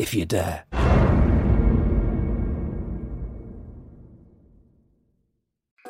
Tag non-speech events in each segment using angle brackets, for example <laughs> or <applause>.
if you dare.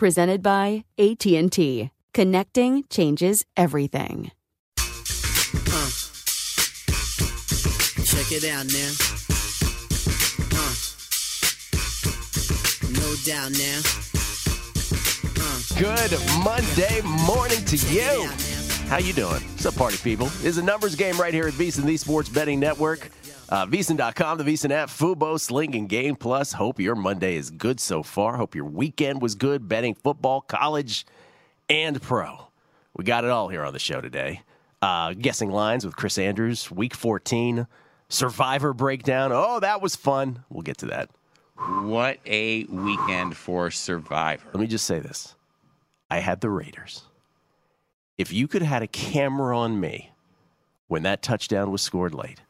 Presented by AT&T. Connecting changes everything. Uh. Check it out now. Uh. No doubt now. Uh. Good Monday morning to you. How you doing? What's up, party people? It's a numbers game right here at VSiN, the Sports Betting Network. Uh, VSiN.com, the VSiN app, Fubo, Sling, and Game Plus. Hope your Monday is good so far. Hope your weekend was good, betting football, college, and pro. We got it all here on the show today. Uh, guessing lines with Chris Andrews, week 14, Survivor breakdown. Oh, that was fun. We'll get to that. What a weekend for Survivor. Let me just say this I had the Raiders. If you could have had a camera on me when that touchdown was scored late,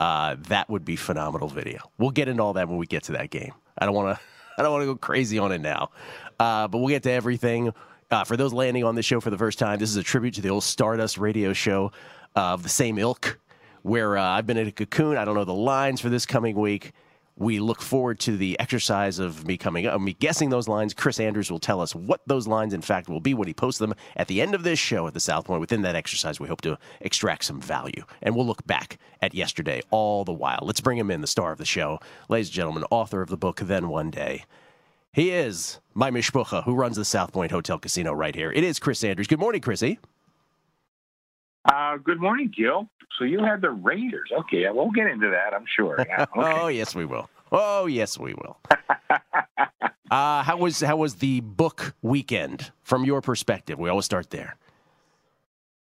uh, that would be phenomenal video. We'll get into all that when we get to that game. I don't want to. <laughs> I don't want to go crazy on it now, uh, but we'll get to everything. Uh, for those landing on this show for the first time, this is a tribute to the old Stardust radio show of the same ilk, where uh, I've been in a cocoon. I don't know the lines for this coming week. We look forward to the exercise of me coming up, me guessing those lines. Chris Andrews will tell us what those lines, in fact, will be when he posts them at the end of this show at the South Point. Within that exercise, we hope to extract some value, and we'll look back at yesterday all the while. Let's bring him in, the star of the show, ladies and gentlemen, author of the book Then One Day. He is my mishpucha, who runs the South Point Hotel Casino right here. It is Chris Andrews. Good morning, Chrissy. Uh, good morning, Gil. So you had the Raiders. Okay, we'll get into that, I'm sure. <laughs> Yeah, okay. oh, yes, we will. Oh, yes, we will. <laughs> uh, how was how was the book weekend from your perspective? We always start there.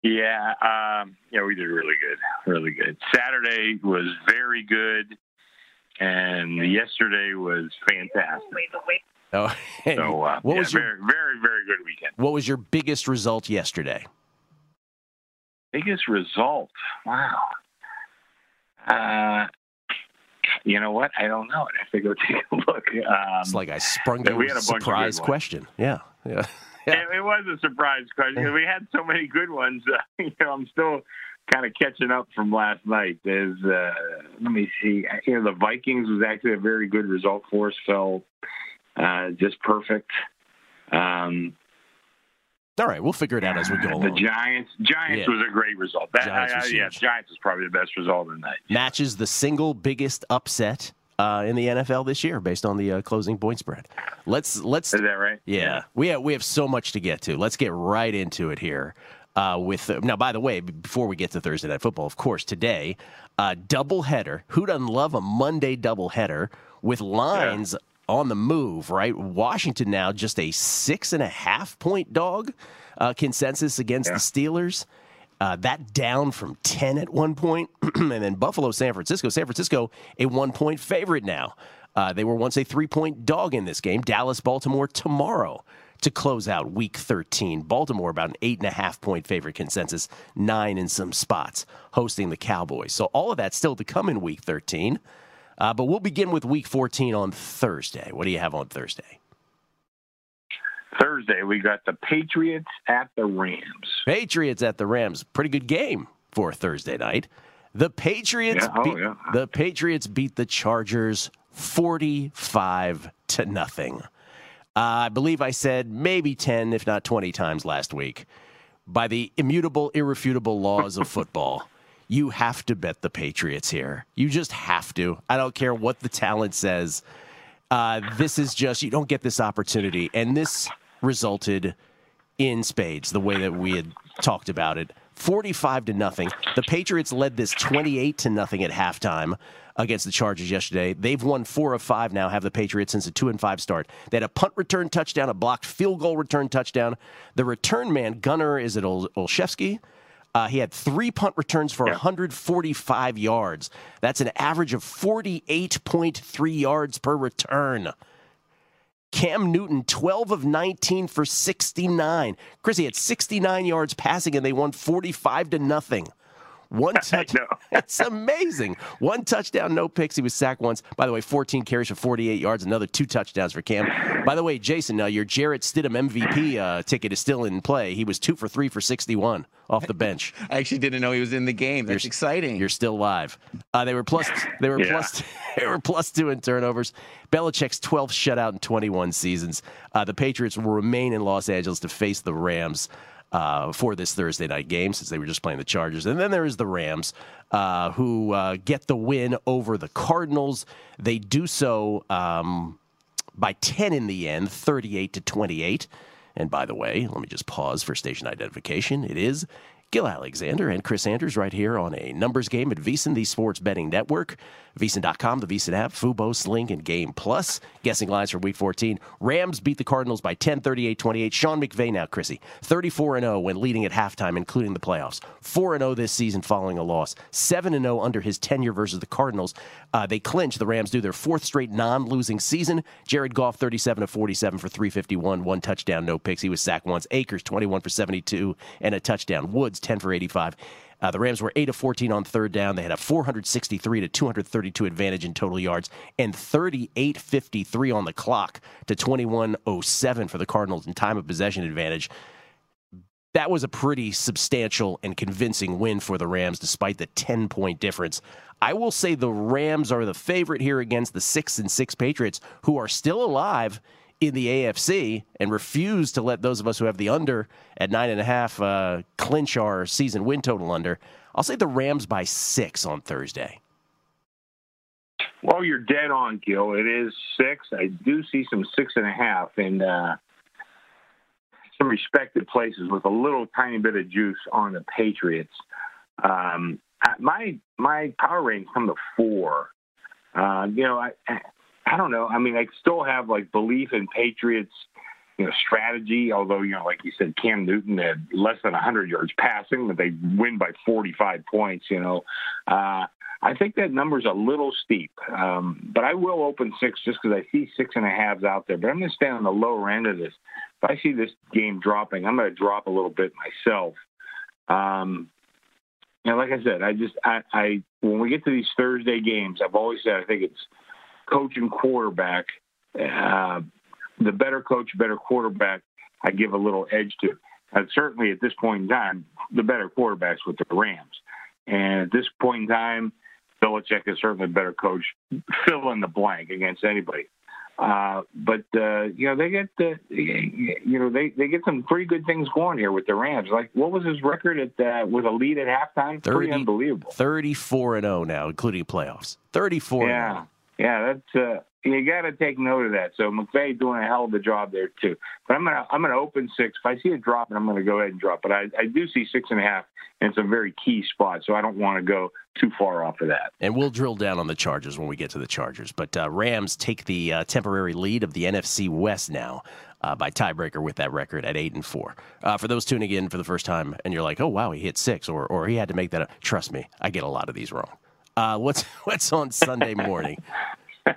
Yeah, um, yeah, we did really good, really good. Saturday was very good, and yesterday was fantastic. Oh, <laughs> so uh, what yeah, was your very, very, very good weekend. what was your biggest result yesterday? Biggest result? Wow. Uh, you know what? I don't know. I have to go <laughs> take a look. Um, It's like I sprung you had a surprise question. Yeah, yeah. <laughs> it, it was a surprise question because we had so many good ones. Uh, <laughs> you know, I'm still kind of catching up from last night. There's, uh, let me see. You know, the Vikings was actually a very good result for us. Fell uh, just perfect. Um, All right, we'll figure it out as we go along. the. Giants, Giants Yeah. was a great result. That, Giants I- I- yeah. Giants was probably the best result of the night. Matches the single biggest upset uh, in the NFL this year, based on the uh, closing point spread. Let's let's. Is that right? Yeah, we have we have so much to get to. Let's get right into it here. Uh, with now, by the way, before we get to Thursday night football, of course, today, uh, double header. Who doesn't love a Monday double header with lines on the move? Right, Washington now just a six and a half point dog uh, consensus against the Steelers. Uh, that down from 10 at one point. <clears throat> and then Buffalo, San Francisco. San Francisco, a one point favorite now. Uh, they were once a three point dog in this game. Dallas, Baltimore tomorrow. to close out Week 13. Baltimore about an eight and a half point favorite consensus, nine in some spots, hosting the Cowboys. So all of that still to come in Week 13. Uh, but we'll begin with Week 14 on Thursday. What do you have on Thursday? Thursday, we got the Patriots at the Rams. Patriots at the Rams. Pretty good game for Thursday night. The Patriots Yeah, oh, beat, yeah. the Patriots beat the Chargers 45 to nothing. Uh, I believe I said maybe 10 if not 20 times last week. By the immutable irrefutable laws of football, <laughs> you have to bet the Patriots here. You just have to. I don't care what the talent says. Uh, this is just you don't get this opportunity. And this resulted in spades the way that we had talked about it. 45 to nothing. The patriots led this 28 to nothing at halftime against the chargers yesterday. They've won four of five now have the patriots since a two and five start. They had a punt return touchdown a blocked field goal return touchdown. The return man gunner is it Ol- uh, he had three punt returns for 145 yards. That's an average of 48.3 yards per return. Cam Newton, 12 of 19 for 69. Chris, he had 69 yards passing and they won 45 to nothing. One <laughs> touch. That's <laughs> amazing. One touchdown, no picks. He was sacked once. By the way, 14 carries for 48 yards. Another two touchdowns for Cam. By the way, Jason, uh, your Jarrett Stidham MVP uh, ticket is still in play. He was two for three for 61 off the bench. <laughs> I actually didn't know he was in the game. That's exciting. You're still live. Uh, they were plus. They were Yeah. plus. They were plus two in turnovers. Belichick's 12th shutout in 21 seasons. Uh, the Patriots will remain in Los Angeles to face the Rams. Uh, for this Thursday night game, since they were just playing the Chargers. And then there is the Rams, uh, who uh, get the win over the Cardinals. They do so um, by 10 in the end, 38 to 28. And by the way, let me just pause for station identification. It is Gil Alexander and Chris Andrews right here on a numbers game at VSiN, the sports betting network. VSiN.com, the VSiN app, Fubo, Sling, and Game Plus. Guessing lines for week 14. Rams beat the Cardinals by 10, 38 28. Sean McVay now, Chrissy. 34 0 when leading at halftime, including the playoffs. 4 0 this season following a loss. 7 0 under his tenure versus the Cardinals. Uh, they clinch. The Rams do their fourth straight non losing season. Jared Goff, 37 of 47 for 351, one touchdown, no picks. He was sacked once. Akers, 21 for 72, and a touchdown. Woods, 10 for 85. Uh, the Rams were 8 of 14 on third down. They had a 463 to 232 advantage in total yards and 38:53 on the clock to 2107 for the Cardinals in time of possession advantage. That was a pretty substantial and convincing win for the Rams despite the 10 point difference. I will say the Rams are the favorite here against the 6 and 6 Patriots who are still alive in the AFC and refuse to let those of us who have the under at nine and a half uh, clinch our season win total under. I'll say the Rams by six on Thursday. Well, you're dead on, Gil. It is six. I do see some six and a half in uh, some respected places with a little tiny bit of juice on the Patriots. Um, my my power ratings come to four. Uh, you know, I I don't know. I mean, I still have like belief in Patriots. You know, strategy. Although you know, like you said, Cam Newton had less than 100 yards passing, but they win by 45 points. You know, uh, I think that number's a little steep, um, but I will open six just because I see six and a halves out there. But I'm going to stay on the lower end of this. If I see this game dropping, I'm going to drop a little bit myself. Um, you like I said, I just I, I when we get to these Thursday games, I've always said I think it's coach and quarterback. Uh, the better coach, better quarterback, I give a little edge to. And certainly at this point in time, the better quarterbacks with the Rams. And at this point in time, Belichick is certainly a better coach. Fill in the blank against anybody. Uh, but uh, you know they get the you know they, they get some pretty good things going here with the Rams. Like what was his record at uh, with a lead at halftime? Pretty unbelievable. 34 and 0 now, including playoffs. 34 and Yeah, yeah, that's uh, you got to take note of that. So McVay doing a hell of a job there too. But I'm gonna I'm gonna open six. If I see it dropping, I'm gonna go ahead and drop. But I, I do see six and a half in some very key spots. So I don't want to go too far off of that. And we'll drill down on the Chargers when we get to the Chargers. But uh, Rams take the uh, temporary lead of the NFC West now uh, by tiebreaker with that record at eight and four. Uh, for those tuning in for the first time, and you're like, "Oh wow, he hit six, or or he had to make that." Up. Trust me, I get a lot of these wrong. Uh, what's <laughs> what's on Sunday morning? Uh,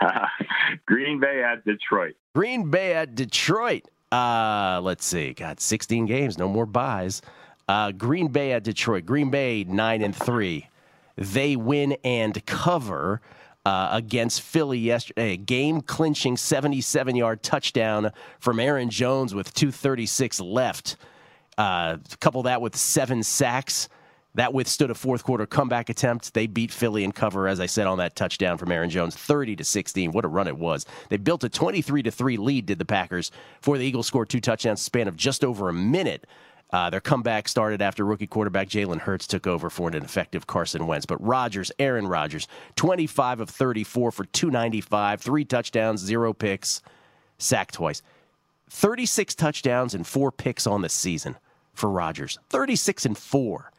<laughs> Green Bay at Detroit. Green Bay at Detroit. Uh, let's see. Got 16 games, no more buys. Uh, Green Bay at Detroit. Green Bay nine and three. They win and cover uh, against Philly yesterday. Game clinching 77 yard touchdown from Aaron Jones with 2:36 left. Uh, couple that with seven sacks. That withstood a fourth quarter comeback attempt. They beat Philly and cover, as I said, on that touchdown from Aaron Jones, 30 to 16. What a run it was. They built a 23 to 3 lead, did the Packers, before the Eagles scored two touchdowns span of just over a minute. Uh, their comeback started after rookie quarterback Jalen Hurts took over for an ineffective Carson Wentz. But Rodgers, Aaron Rodgers, 25 of 34 for 295, three touchdowns, zero picks, sacked twice. 36 touchdowns and four picks on the season for Rodgers. 36 and four.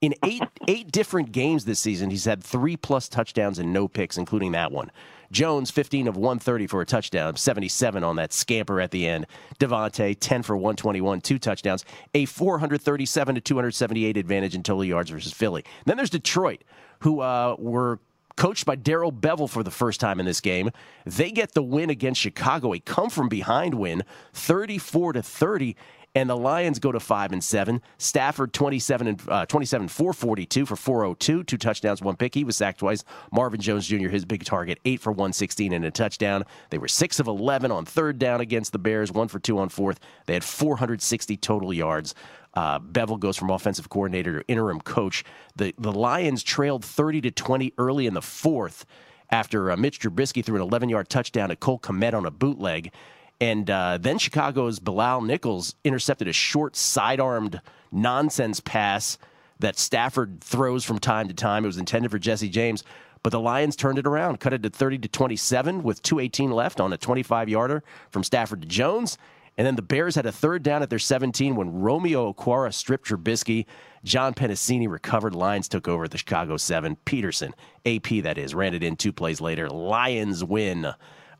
In eight eight different games this season, he's had three plus touchdowns and no picks, including that one. Jones, 15 of 130 for a touchdown, 77 on that scamper at the end. Davante, 10 for 121, two touchdowns, a 437 to 278 advantage in total yards versus Philly. Then there's Detroit, who uh, were coached by Darrell Bevell for the first time in this game. They get the win against Chicago, a come from behind win, 34 to 30 and the Lions go to five and seven. Stafford 27 and uh, 27 442 for 402, two touchdowns, one pick. He was sacked twice. Marvin Jones Jr. his big target, eight for 116 and a touchdown. They were six of 11 on third down against the Bears, one for two on fourth. They had 460 total yards. Uh, Bevell goes from offensive coordinator to interim coach. The the Lions trailed 30 to 20 early in the fourth after uh, Mitch Trubisky threw an 11 yard touchdown to Cole Kmet on a bootleg. And uh, then Chicago's Bilal Nichols intercepted a short side-armed nonsense pass that Stafford throws from time to time. It was intended for Jesse James, but the Lions turned it around, cut it to 30 to 27 with 218 left on a 25-yarder from Stafford to Jones. And then the Bears had a third down at their 17 when Romeo Okwara stripped Trubisky. John Penisini recovered. Lions took over at the Chicago 7. Peterson, AP that is, ran it in two plays later. Lions win.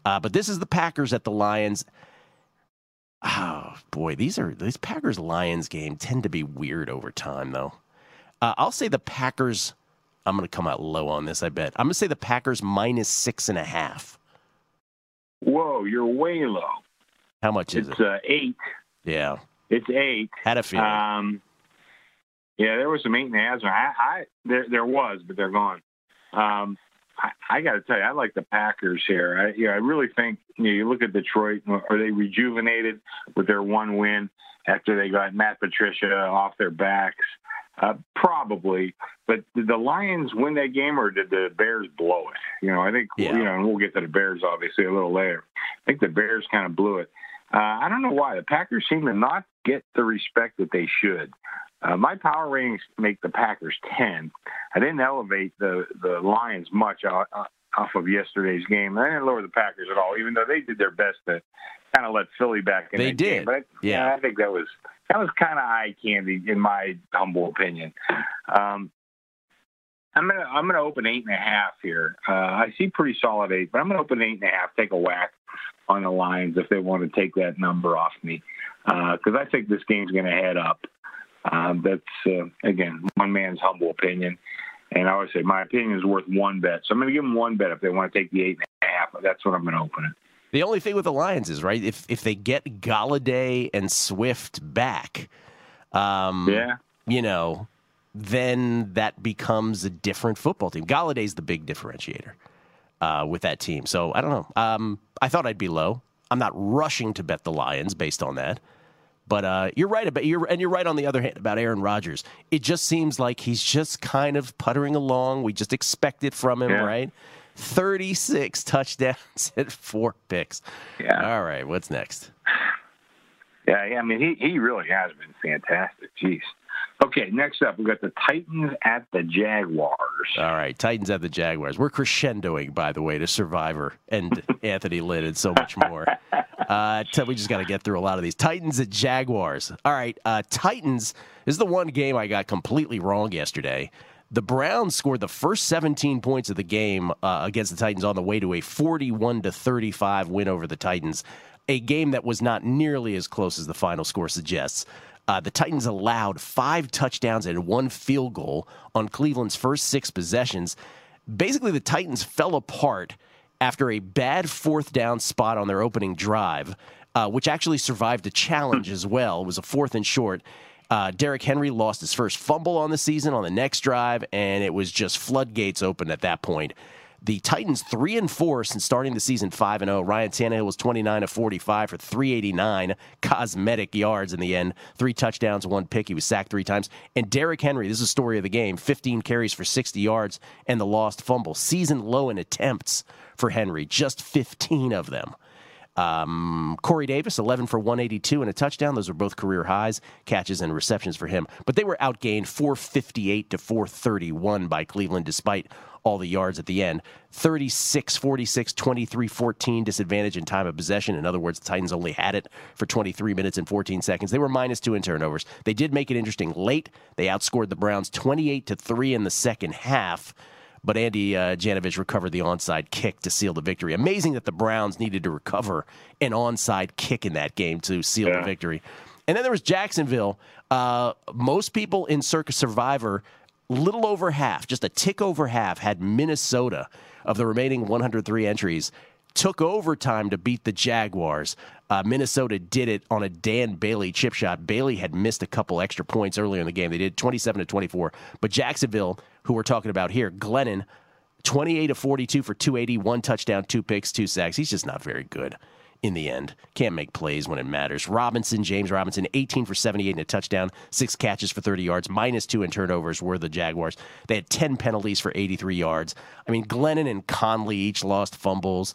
Uh, but this is the Packers at the Lions. Oh boy, these are these Packers Lions game tend to be weird over time though. Uh, I'll say the Packers. I'm going to come out low on this. I bet I'm going to say the Packers minus six and a half. Whoa, you're way low. How much is it's, it? uh, eight. Yeah, It's eight. had a feeling. Um, yeah, there was some eight and a half. I, I there there was, but they're gone. Um, I, I got to tell you, I like the Packers here. I, you know, I really think you, know, you look at Detroit. Are they rejuvenated with their one win after they got Matt Patricia off their backs? Uh, probably, but did the Lions win that game, or did the Bears blow it? You know, I think Yeah. you know, and we'll get to the Bears obviously a little later. I think the Bears kind of blew it. Uh, I don't know why the Packers seem to not get the respect that they should. Uh, my power ratings make the Packers ten. I didn't elevate the the Lions much off, off of yesterday's game. I didn't lower the Packers at all, even though they did their best to kind of let Philly back in They did. game. But I, Yeah. I think that was that was kind of eye candy in my humble opinion. Um, I'm gonna I'm gonna open eight and a half here. Uh, I see pretty solid eight, but I'm gonna open eight and a half. Take a whack on the Lions if they want to take that number off me, because I think this game's gonna head up. Um, that's uh, again one man's humble opinion, and I always say my opinion is worth one bet. So I'm gonna give them one bet if they want to take the eight and a half. That's what I'm gonna open it. The only thing with the Lions is right if if they get Golladay and Swift back, um, Yeah. you know, then that becomes a different football team. Golladay's the big differentiator uh, with that team. So I don't know. Um, I thought I'd be low. I'm not rushing to bet the Lions based on that. But uh, you're right about you're and you're right on the other hand about Aaron Rodgers. It just seems like he's just kind of puttering along. We just expect it from him, Yeah. right? 36 <laughs> touchdowns and four picks. Yeah. All right, what's next? Yeah, yeah, I mean, he, he really has been fantastic. Jeez. Okay, next up, we've got the Titans at the Jaguars. All right, Titans at the Jaguars. We're crescendoing, by the way, to Survivor and <laughs> Anthony Lynn and so much more. Uh, we just got to get through a lot of these. Titans at Jaguars. All right, uh, Titans. This is the one game I got completely wrong yesterday. The Browns scored the first 17 points of the game uh, against the Titans on the way to a 41 to 35 win over the Titans. A game that was not nearly as close as the final score suggests. Uh, the Titans allowed five touchdowns and one field goal on Cleveland's first six possessions. Basically, the Titans fell apart after a bad fourth down spot on their opening drive, uh, which actually survived a challenge as well. It was a fourth and short. Uh, Derrick Henry lost his first fumble on the season on the next drive, and it was just floodgates open at that point. The Titans three and four since starting the season five and zero. Ryan Tannehill was twenty nine of forty five for three eighty nine cosmetic yards in the end. Three touchdowns, one pick. He was sacked three times. And Derrick Henry, this is the story of the game: fifteen carries for sixty yards and the lost fumble. Season low in attempts for Henry, just fifteen of them. Um, Corey Davis, 11 for 182 and a touchdown. Those were both career highs, catches and receptions for him. But they were outgained 458 to 431 by Cleveland, despite all the yards at the end. 36 46, 23 14 disadvantage in time of possession. In other words, the Titans only had it for 23 minutes and 14 seconds. They were minus two in turnovers. They did make it interesting late. They outscored the Browns 28 to 3 in the second half but Andy uh, Janovich recovered the onside kick to seal the victory. Amazing that the Browns needed to recover an onside kick in that game to seal yeah. the victory. And then there was Jacksonville. Uh, most people in Circa Survivor, little over half, just a tick over half, had Minnesota of the remaining 103 entries. Took overtime to beat the Jaguars. Uh, Minnesota did it on a Dan Bailey chip shot. Bailey had missed a couple extra points earlier in the game. They did 27 to 24. But Jacksonville who we're talking about here, Glennon, 28 to 42 for 280, one touchdown, two picks, two sacks. He's just not very good in the end. Can't make plays when it matters. Robinson, James Robinson, 18 for 78 and a touchdown, six catches for 30 yards, minus two in turnovers were the Jaguars. They had 10 penalties for 83 yards. I mean, Glennon and Conley each lost fumbles.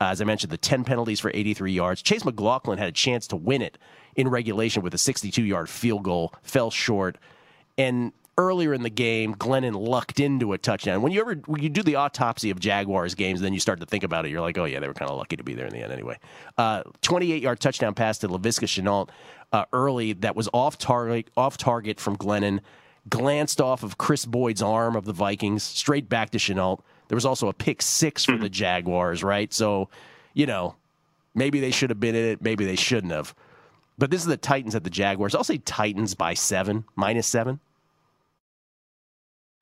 Uh, as I mentioned, the 10 penalties for 83 yards. Chase McLaughlin had a chance to win it in regulation with a 62 yard field goal, fell short. And earlier in the game, Glennon lucked into a touchdown. When you ever when you do the autopsy of Jaguars games, then you start to think about it. You're like, oh yeah, they were kind of lucky to be there in the end anyway. Uh, 28 yard touchdown pass to Laviska Shenault uh, early that was off target off target from Glennon, glanced off of Kris Boyd's arm of the Vikings straight back to Shenault. There was also a pick six for the Jaguars, right? So, you know, maybe they should have been in it, maybe they shouldn't have. But this is the Titans at the Jaguars. I'll say Titans by seven, minus seven.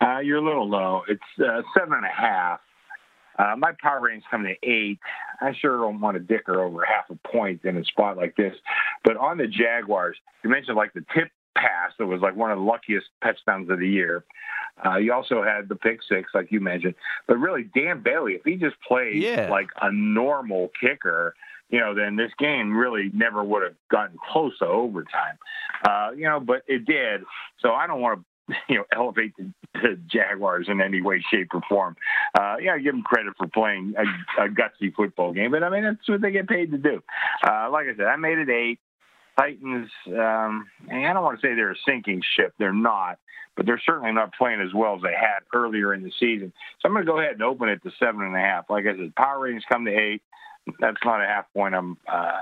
Uh, you're a little low. It's uh, seven and a half. Uh, my power range coming to eight. I sure don't want to dicker over half a point in a spot like this. But on the Jaguars, you mentioned like the tip pass that was like one of the luckiest touchdowns of the year. Uh, you also had the pick six, like you mentioned. But really, Dan Bailey, if he just played yeah. like a normal kicker, you know, then this game really never would have gotten close to overtime. Uh, you know, but it did. So I don't want to <laughs> you know, elevate the, the, Jaguars in any way, shape, or form. Uh, yeah, I give them credit for playing a, a, gutsy football game, but I mean that's what they get paid to do. Uh, like I said, I made it eight. Titans, um, I don't want to say they're a sinking ship. They're not, but they're certainly not playing as well as they had earlier in the season. So I'm going to go ahead and open it to seven and a half. Like I said, power ratings come to eight. That's not a half point I'm uh,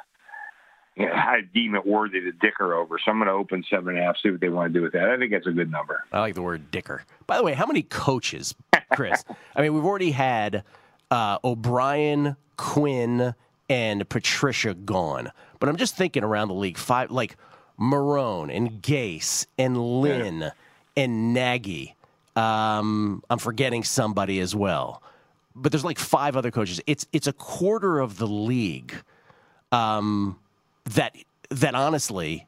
you <laughs> know, I deem it worthy to dicker over. So I'm going to open seven and a half, see what they want to do with that. I think that's a good number. I like the word dicker. By the way, how many coaches, Chris? <laughs> I mean, we've already had uh, O'Brien, Quinn, and Patricia gone. But I'm just thinking around the league, five like Marrone and Gase and Lynn yeah. and Nagy. Um, I'm forgetting somebody as well. But there's like five other coaches. It's it's a quarter of the league. Um, that that honestly,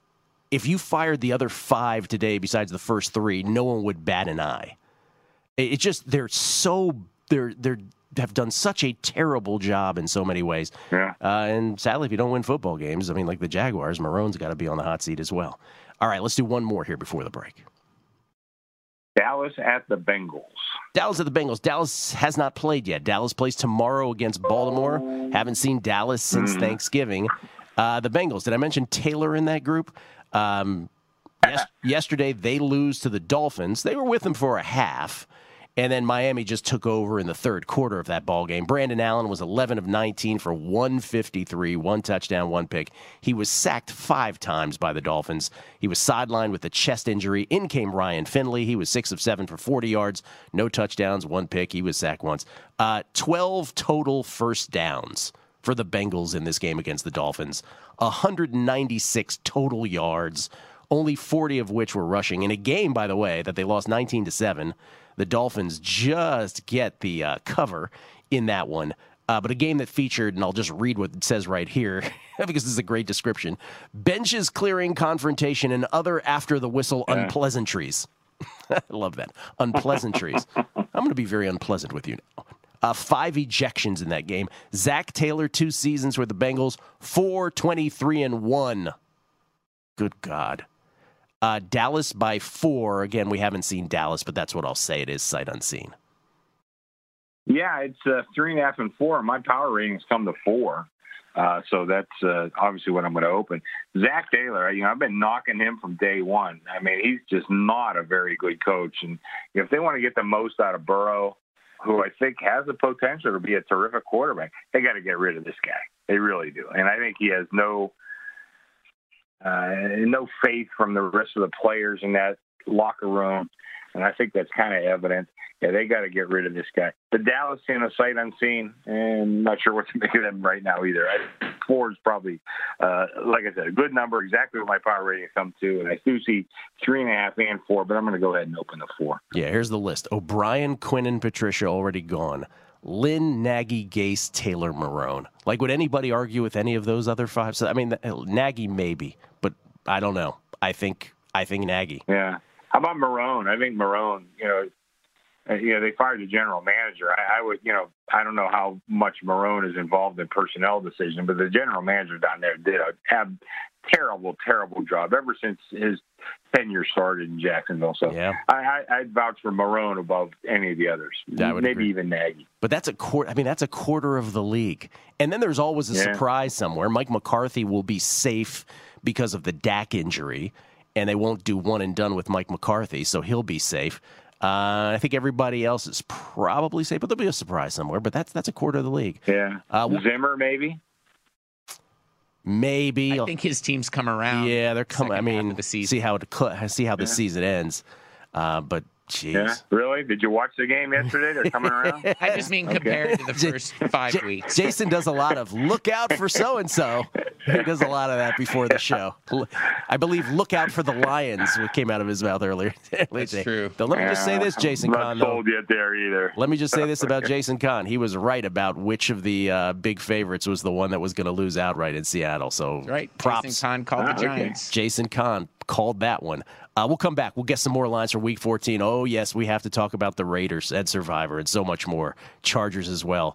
if you fired the other five today besides the first three, no one would bat an eye. It's just they're so they're they're have done such a terrible job in so many ways. Yeah. Uh, and sadly, if you don't win football games, I mean, like the Jaguars, Marrone's got to be on the hot seat as well. All right, let's do one more here before the break. Dallas at the Bengals. Dallas at the Bengals. Dallas has not played yet. Dallas plays tomorrow against Baltimore. Haven't seen Dallas since mm. Thanksgiving. Uh, the Bengals. Did I mention Taylor in that group? Um, yes, yesterday they lose to the Dolphins. They were with them for a half, and then Miami just took over in the third quarter of that ball game. Brandon Allen was 11 of 19 for 153, one touchdown, one pick. He was sacked five times by the Dolphins. He was sidelined with a chest injury. In came Ryan Finley. He was six of seven for 40 yards, no touchdowns, one pick. He was sacked once. Uh, 12 total first downs for the Bengals in this game against the Dolphins. 196 total yards, only 40 of which were rushing in a game, by the way, that they lost 19 to 7. The Dolphins just get the uh, cover in that one. Uh, but a game that featured, and I'll just read what it says right here <laughs> because this is a great description benches clearing confrontation and other after the whistle Yeah. unpleasantries. <laughs> I love that. Unpleasantries. I'm going to be very unpleasant with you now. Uh, five ejections in that game. Zac Taylor, two seasons with the Bengals, 4 23 and 1. Good God. Uh, Dallas by four. Again, we haven't seen Dallas, but that's what I'll say. It is sight unseen. Yeah, it's uh, three and a half and four. My power ratings come to four. Uh, so that's uh, obviously what I'm going to open. Zac Taylor, you know, I've been knocking him from day one. I mean, he's just not a very good coach. And if they want to get the most out of Burrow, who I think has the potential to be a terrific quarterback, they got to get rid of this guy. They really do. And I think he has no uh, no faith from the rest of the players in that locker room. And I think that's kind of evident. Yeah, they got to get rid of this guy. The Dallas in a sight unseen, and not sure what to <laughs> make of them right now either. I, four is probably, uh, like I said, a good number, exactly what my power rating come to. And I do see three and a half and four, but I'm going to go ahead and open the four. Yeah, here's the list O'Brien, Quinn, and Patricia already gone. Lynn, Nagy, Gase, Taylor, Marrone. Like, would anybody argue with any of those other five? So, I mean, Nagy maybe, but I don't know. I think I think Nagy. Yeah. How about Marrone? I think Marrone, you know, uh, you know, they fired the general manager. I, I would, you know, I don't know how much Marrone is involved in personnel decision, but the general manager down there did a terrible, terrible job ever since his tenure started in Jacksonville. So yeah. I, I, I'd vouch for Marrone above any of the others. Yeah, would Maybe agree. even Nagy. But that's a quarter. I mean, that's a quarter of the league. And then there's always a Yeah. surprise somewhere. Mike McCarthy will be safe because of the Dak injury, and they won't do one and done with Mike McCarthy, so he'll be safe. Uh, I think everybody else is probably safe, but there'll be a surprise somewhere. But that's that's a quarter of the league. Yeah. Uh, Zimmer, maybe. Maybe. I think his team's come around. Yeah, they're coming. I mean, the see how it see how the Yeah. season ends. Uh, but jeez. Yeah. Really? Did you watch the game yesterday? They're coming around. <laughs> I just mean Okay. compared to the first five J- weeks. Jason does a lot of look out for so and so. He does a lot of that before the show. I believe look out for the Lions came out of his mouth earlier. <laughs> That's true. Let me just say this, Jason I'm Kahn. Not sold yet there either. Let me just say this about <laughs> Jason Kahn. He was right about which of the uh, big favorites was the one that was going to lose outright in Seattle. So Right. props. Jason Kahn called Ah, the okay. Giants. Jason Kahn called that one. Uh, we'll come back. We'll get some more lines for Week 14. Oh yes, we have to talk about the Raiders and Survivor and so much more. Chargers as well.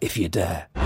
if you dare.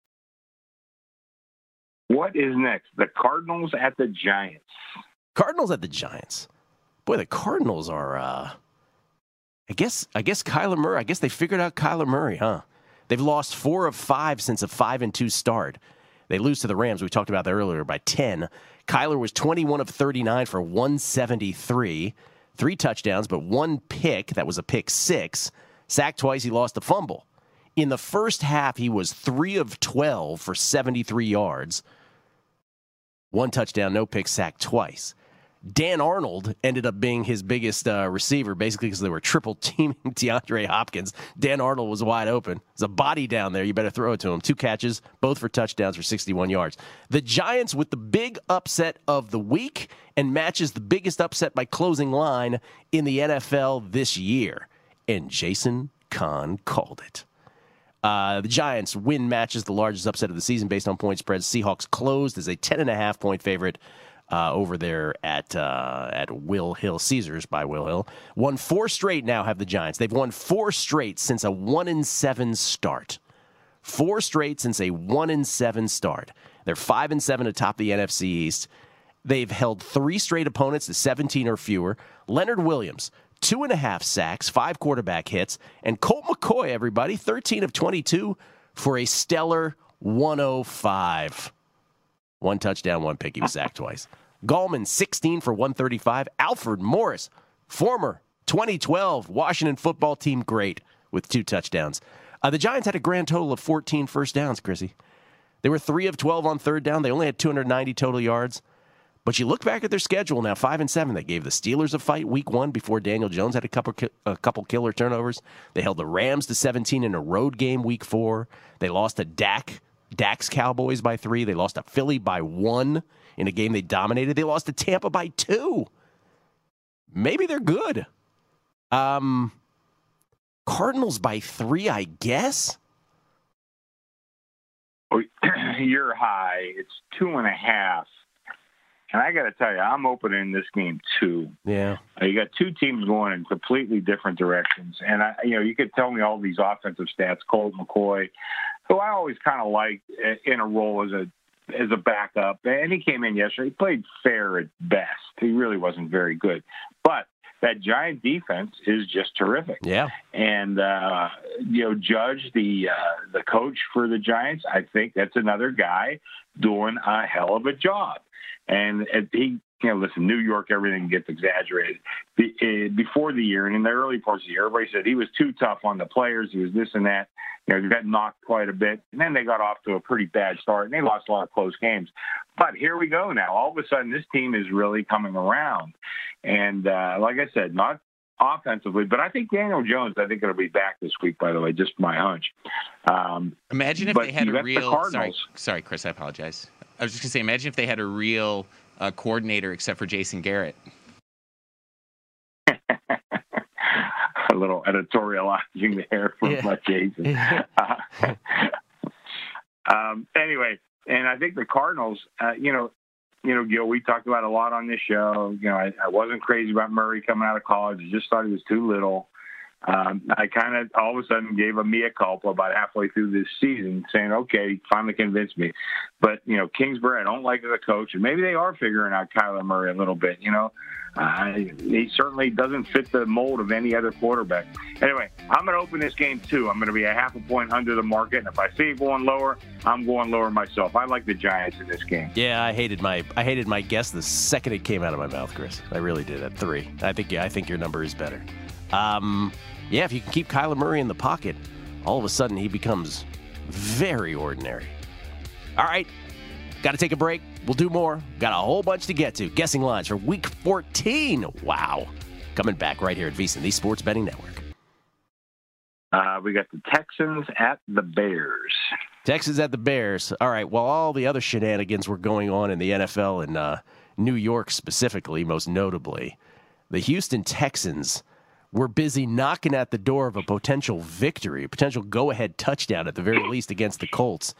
What is next? The Cardinals at the Giants. Cardinals at the Giants. Boy, the Cardinals are. Uh, I guess. I guess Kyler Murray. I guess they figured out Kyler Murray, huh? They've lost four of five since a five and two start. They lose to the Rams. We talked about that earlier by ten. Kyler was twenty one of thirty nine for one seventy three, touchdowns, but one pick. That was a pick six. Sacked twice. He lost a fumble. In the first half, he was three of twelve for seventy three yards. One touchdown, no pick, sacked twice. Dan Arnold ended up being his biggest uh, receiver, basically because they were triple teaming <laughs> DeAndre Hopkins. Dan Arnold was wide open. There's a body down there. You better throw it to him. Two catches, both for touchdowns for 61 yards. The Giants with the big upset of the week and matches the biggest upset by closing line in the NFL this year. And Jason Kahn called it. Uh, the Giants win matches the largest upset of the season based on point spreads. Seahawks closed as a 10.5 point favorite uh, over there at uh, at Will Hill Caesars by Will Hill. Won four straight now have the Giants. They've won four straight since a one in seven start. Four straight since a one in seven start. They're five and seven atop the NFC East. They've held three straight opponents to 17 or fewer. Leonard Williams, two and a half sacks, five quarterback hits, and Colt McCoy, everybody, 13 of 22 for a stellar 105. One touchdown, one pick. He was sacked twice. <laughs> Gallman, 16 for 135. Alfred Morris, former 2012 Washington football team great with two touchdowns. Uh, the Giants had a grand total of 14 first downs, Chrissy. They were 3 of 12 on third down. They only had 290 total yards. But you look back at their schedule now, 5 and 7. They gave the Steelers a fight week 1 before Daniel Jones had a couple a couple killer turnovers. They held the Rams to 17 in a road game week 4. They lost to Dak Dak's Cowboys by 3. They lost to Philly by 1 in a game they dominated. They lost to Tampa by two. Maybe they're good. Um, Cardinals by three, I guess. Oh, <clears throat> you're high. It's two and a half. And I got to tell you, I'm opening this game too. Yeah. Uh, you got two teams going in completely different directions, and I, you know, you could tell me all these offensive stats. Colt McCoy, who I always kind of liked uh, in a role as a as a backup, and he came in yesterday. He played fair at best. He really wasn't very good, but that giant defense is just terrific. Yeah. And uh, you know, Judge, the uh, the coach for the Giants, I think that's another guy doing a hell of a job. And he, you know, listen, New York, everything gets exaggerated. Eh, before the year and in the early parts of the year, everybody said he was too tough on the players. He was this and that you know, he got knocked quite a bit. And then they got off to a pretty bad start and they lost a lot of close games. But here we go now. All of a sudden, this team is really coming around. And uh, like I said, not offensively, but I think Daniel Jones, I think it'll be back this week, by the way, just my hunch. Um, imagine if they had a real. Sorry, sorry, Chris, I apologize. I was just going to say, imagine if they had a real uh, coordinator except for Jason Garrett. <laughs> a little editorializing there from yeah. Jason. <laughs> <laughs> Uh, um, anyway, and I think the Cardinals, uh, you know, you know, Gil, we talked about a lot on this show. You know, I, I wasn't crazy about Murray coming out of college. I just thought he was too little. Um, I kind of all of a sudden gave a mea culpa about halfway through this season, saying, "Okay, finally convinced me." But you know, Kingsbury, I don't like a coach, and maybe they are figuring out Kyler Murray a little bit. You know, uh, he certainly doesn't fit the mold of any other quarterback. Anyway, I'm going to open this game too. I'm going to be a half a point under the market, and if I see it going lower, I'm going lower myself. I like the Giants in this game. Yeah, I hated my I hated my guess the second it came out of my mouth, Chris. I really did at three. I think yeah, I think your number is better. Um, yeah, if you can keep Kyler Murray in the pocket, all of a sudden he becomes very ordinary. All right, got to take a break. We'll do more. Got a whole bunch to get to. Guessing lines for week 14. Wow. Coming back right here at VSiN, the Sports Betting Network. Uh, we got the Texans at the Bears. Texans at the Bears. All right. Well, all the other shenanigans were going on in the NFL in uh, New York specifically, most notably. The Houston Texans were busy knocking at the door of a potential victory, a potential go ahead touchdown at the very least against the Colts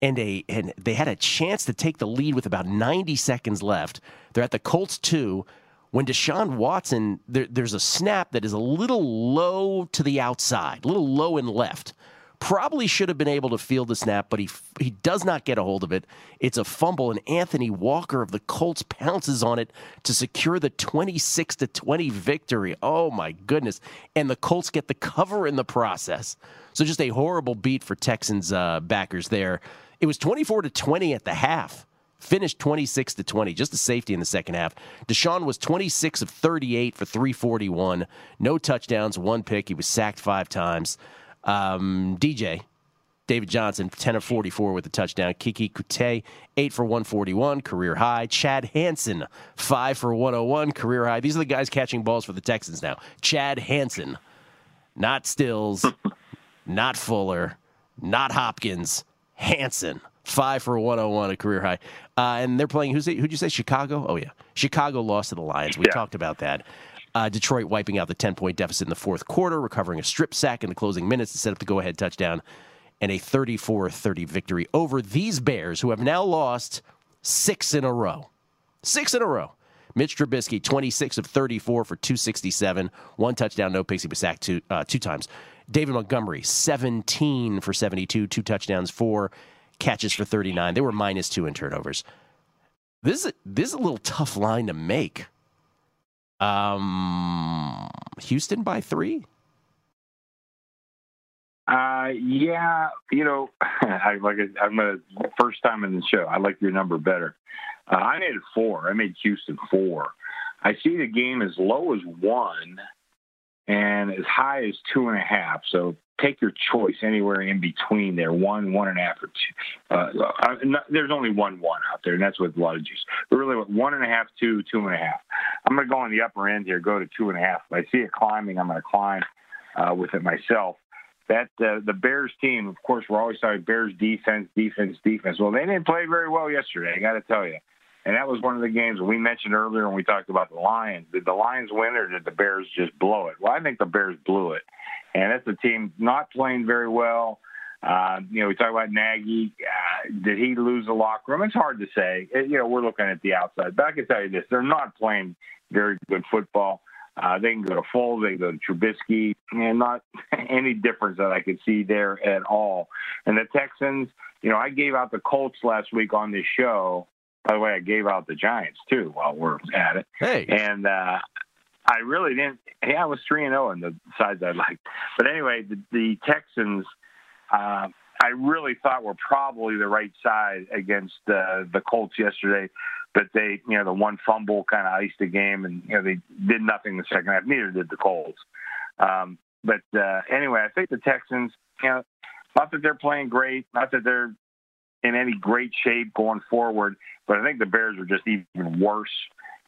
and a and they had a chance to take the lead with about 90 seconds left. They're at the Colts two when Deshaun Watson there, there's a snap that is a little low to the outside, a little low and left. Probably should have been able to field the snap, but he he does not get a hold of it. It's a fumble, and Anthony Walker of the Colts pounces on it to secure the 26 to 20 victory. Oh my goodness! And the Colts get the cover in the process. So just a horrible beat for Texans uh, backers there. It was 24 to 20 at the half. Finished 26 to 20, just a safety in the second half. Deshaun was 26 of 38 for 341, no touchdowns, one pick. He was sacked five times. Um, DJ, David Johnson, 10 of 44 with a touchdown. Keke Coutee, 8 for 141, career high. Chad Hansen, 5 for 101, career high. These are the guys catching balls for the Texans now. Chad Hansen, not Stills, <laughs> not Fuller, not Hopkins, Hansen. Five for 101, a career high. Uh, and they're playing, who's it, who'd you say, Chicago? Oh, yeah. Chicago lost to the Lions. We Yeah. talked about that. Uh, Detroit wiping out the 10 point deficit in the fourth quarter, recovering a strip sack in the closing minutes to set up the go ahead touchdown, and a 34 30 victory over these Bears, who have now lost six in a row. Six in a row. Mitch Trubisky, 26 of 34 for 267, one touchdown, no picks. He was sacked two, uh, two times. David Montgomery, 17 for 72, two touchdowns, four catches for 39. They were minus two in turnovers. This is this is a little tough line to make. Um, Houston by three. Uh, yeah, you know, <laughs> I like. it- I'm gonna first time in the show. I like your number better. Uh, I made it four. I made Houston four. I see the game as low as one and as high as two and a half. So take your choice anywhere in between there. One, one and a half, or two. Uh, uh, no, there's only one one out there, and that's with a lot of juice. But really, what, one and a half, two, two and a half. I'm going to go on the upper end here. Go to two and a half. If I see it climbing, I'm going to climb uh, with it myself that uh, the Bears team, of course, we're always talking Bears defense, defense, defense. Well, they didn't play very well yesterday. I got to tell you, and that was one of the games we mentioned earlier when we talked about the Lions. Did the Lions win or did the Bears just blow it? Well, I think the Bears blew it, and that's a team not playing very well. Uh, you know, we talk about Nagy. Uh, did he lose the locker room? It's hard to say. It, you know, we're looking at the outside, but I can tell you this: they're not playing very good football. Uh, they can go to Foles, they can go to Trubisky, and not <laughs> any difference that I could see there at all. And the Texans, you know, I gave out the Colts last week on this show. By the way, I gave out the Giants too while we're at it. Hey. And uh, I really didn't. Yeah, I was three and zero in the sides I liked. But anyway, the, the Texans, uh, I really thought were probably the right side against uh, the Colts yesterday. But they, you know, the one fumble kind of iced the game, and you know they did nothing in the second half. Neither did the Colts. Um, but uh, anyway, I think the Texans, you know, not that they're playing great, not that they're in any great shape going forward, but I think the Bears are just even worse.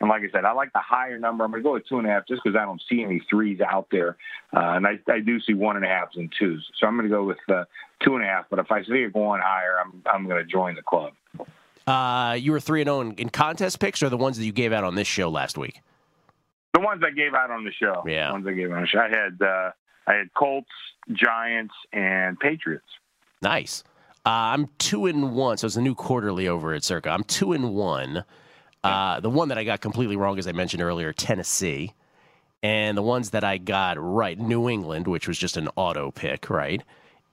And like I said, I like the higher number. I'm going to go with two and a half just because I don't see any threes out there, uh, and I, I do see one and a halves and twos. So I'm going to go with uh, two and a half. But if I see it going higher, I'm I'm going to join the club. Uh, you were three and zero in, in contest picks, or the ones that you gave out on this show last week. The ones I gave out on the show. Yeah. The ones I gave out on the show. I had uh, I had Colts, Giants, and Patriots. Nice. Uh, I'm two and one, so it's a new quarterly over at Circa. I'm two and one. Uh, the one that I got completely wrong, as I mentioned earlier, Tennessee, and the ones that I got right, New England, which was just an auto pick, right,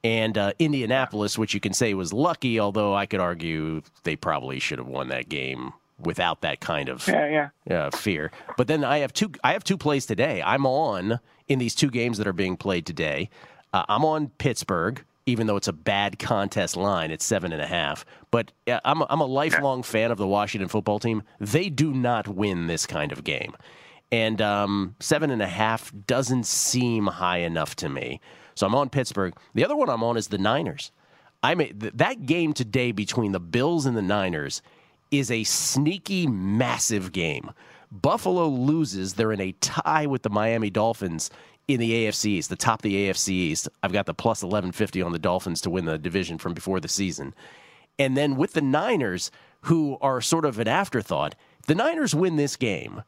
and uh, Indianapolis, which you can say was lucky, although I could argue they probably should have won that game without that kind of Yeah, yeah. uh, fear. But then I have two. I have two plays today. I'm on in these two games that are being played today. Uh, I'm on Pittsburgh, even though it's a bad contest line. It's seven and a half. But uh, I'm a, I'm a lifelong fan of the Washington football team. They do not win this kind of game, and um, seven and a half doesn't seem high enough to me. So I'm on Pittsburgh. The other one I'm on is the Niners. I mean, th- that game today between the Bills and the Niners is a sneaky, massive game. Buffalo loses. They're in a tie with the Miami Dolphins in the AFC East, the top of the AFC East. I've got the plus 1150 on the Dolphins to win the division from before the season. And then with the Niners, who are sort of an afterthought, the Niners win this game,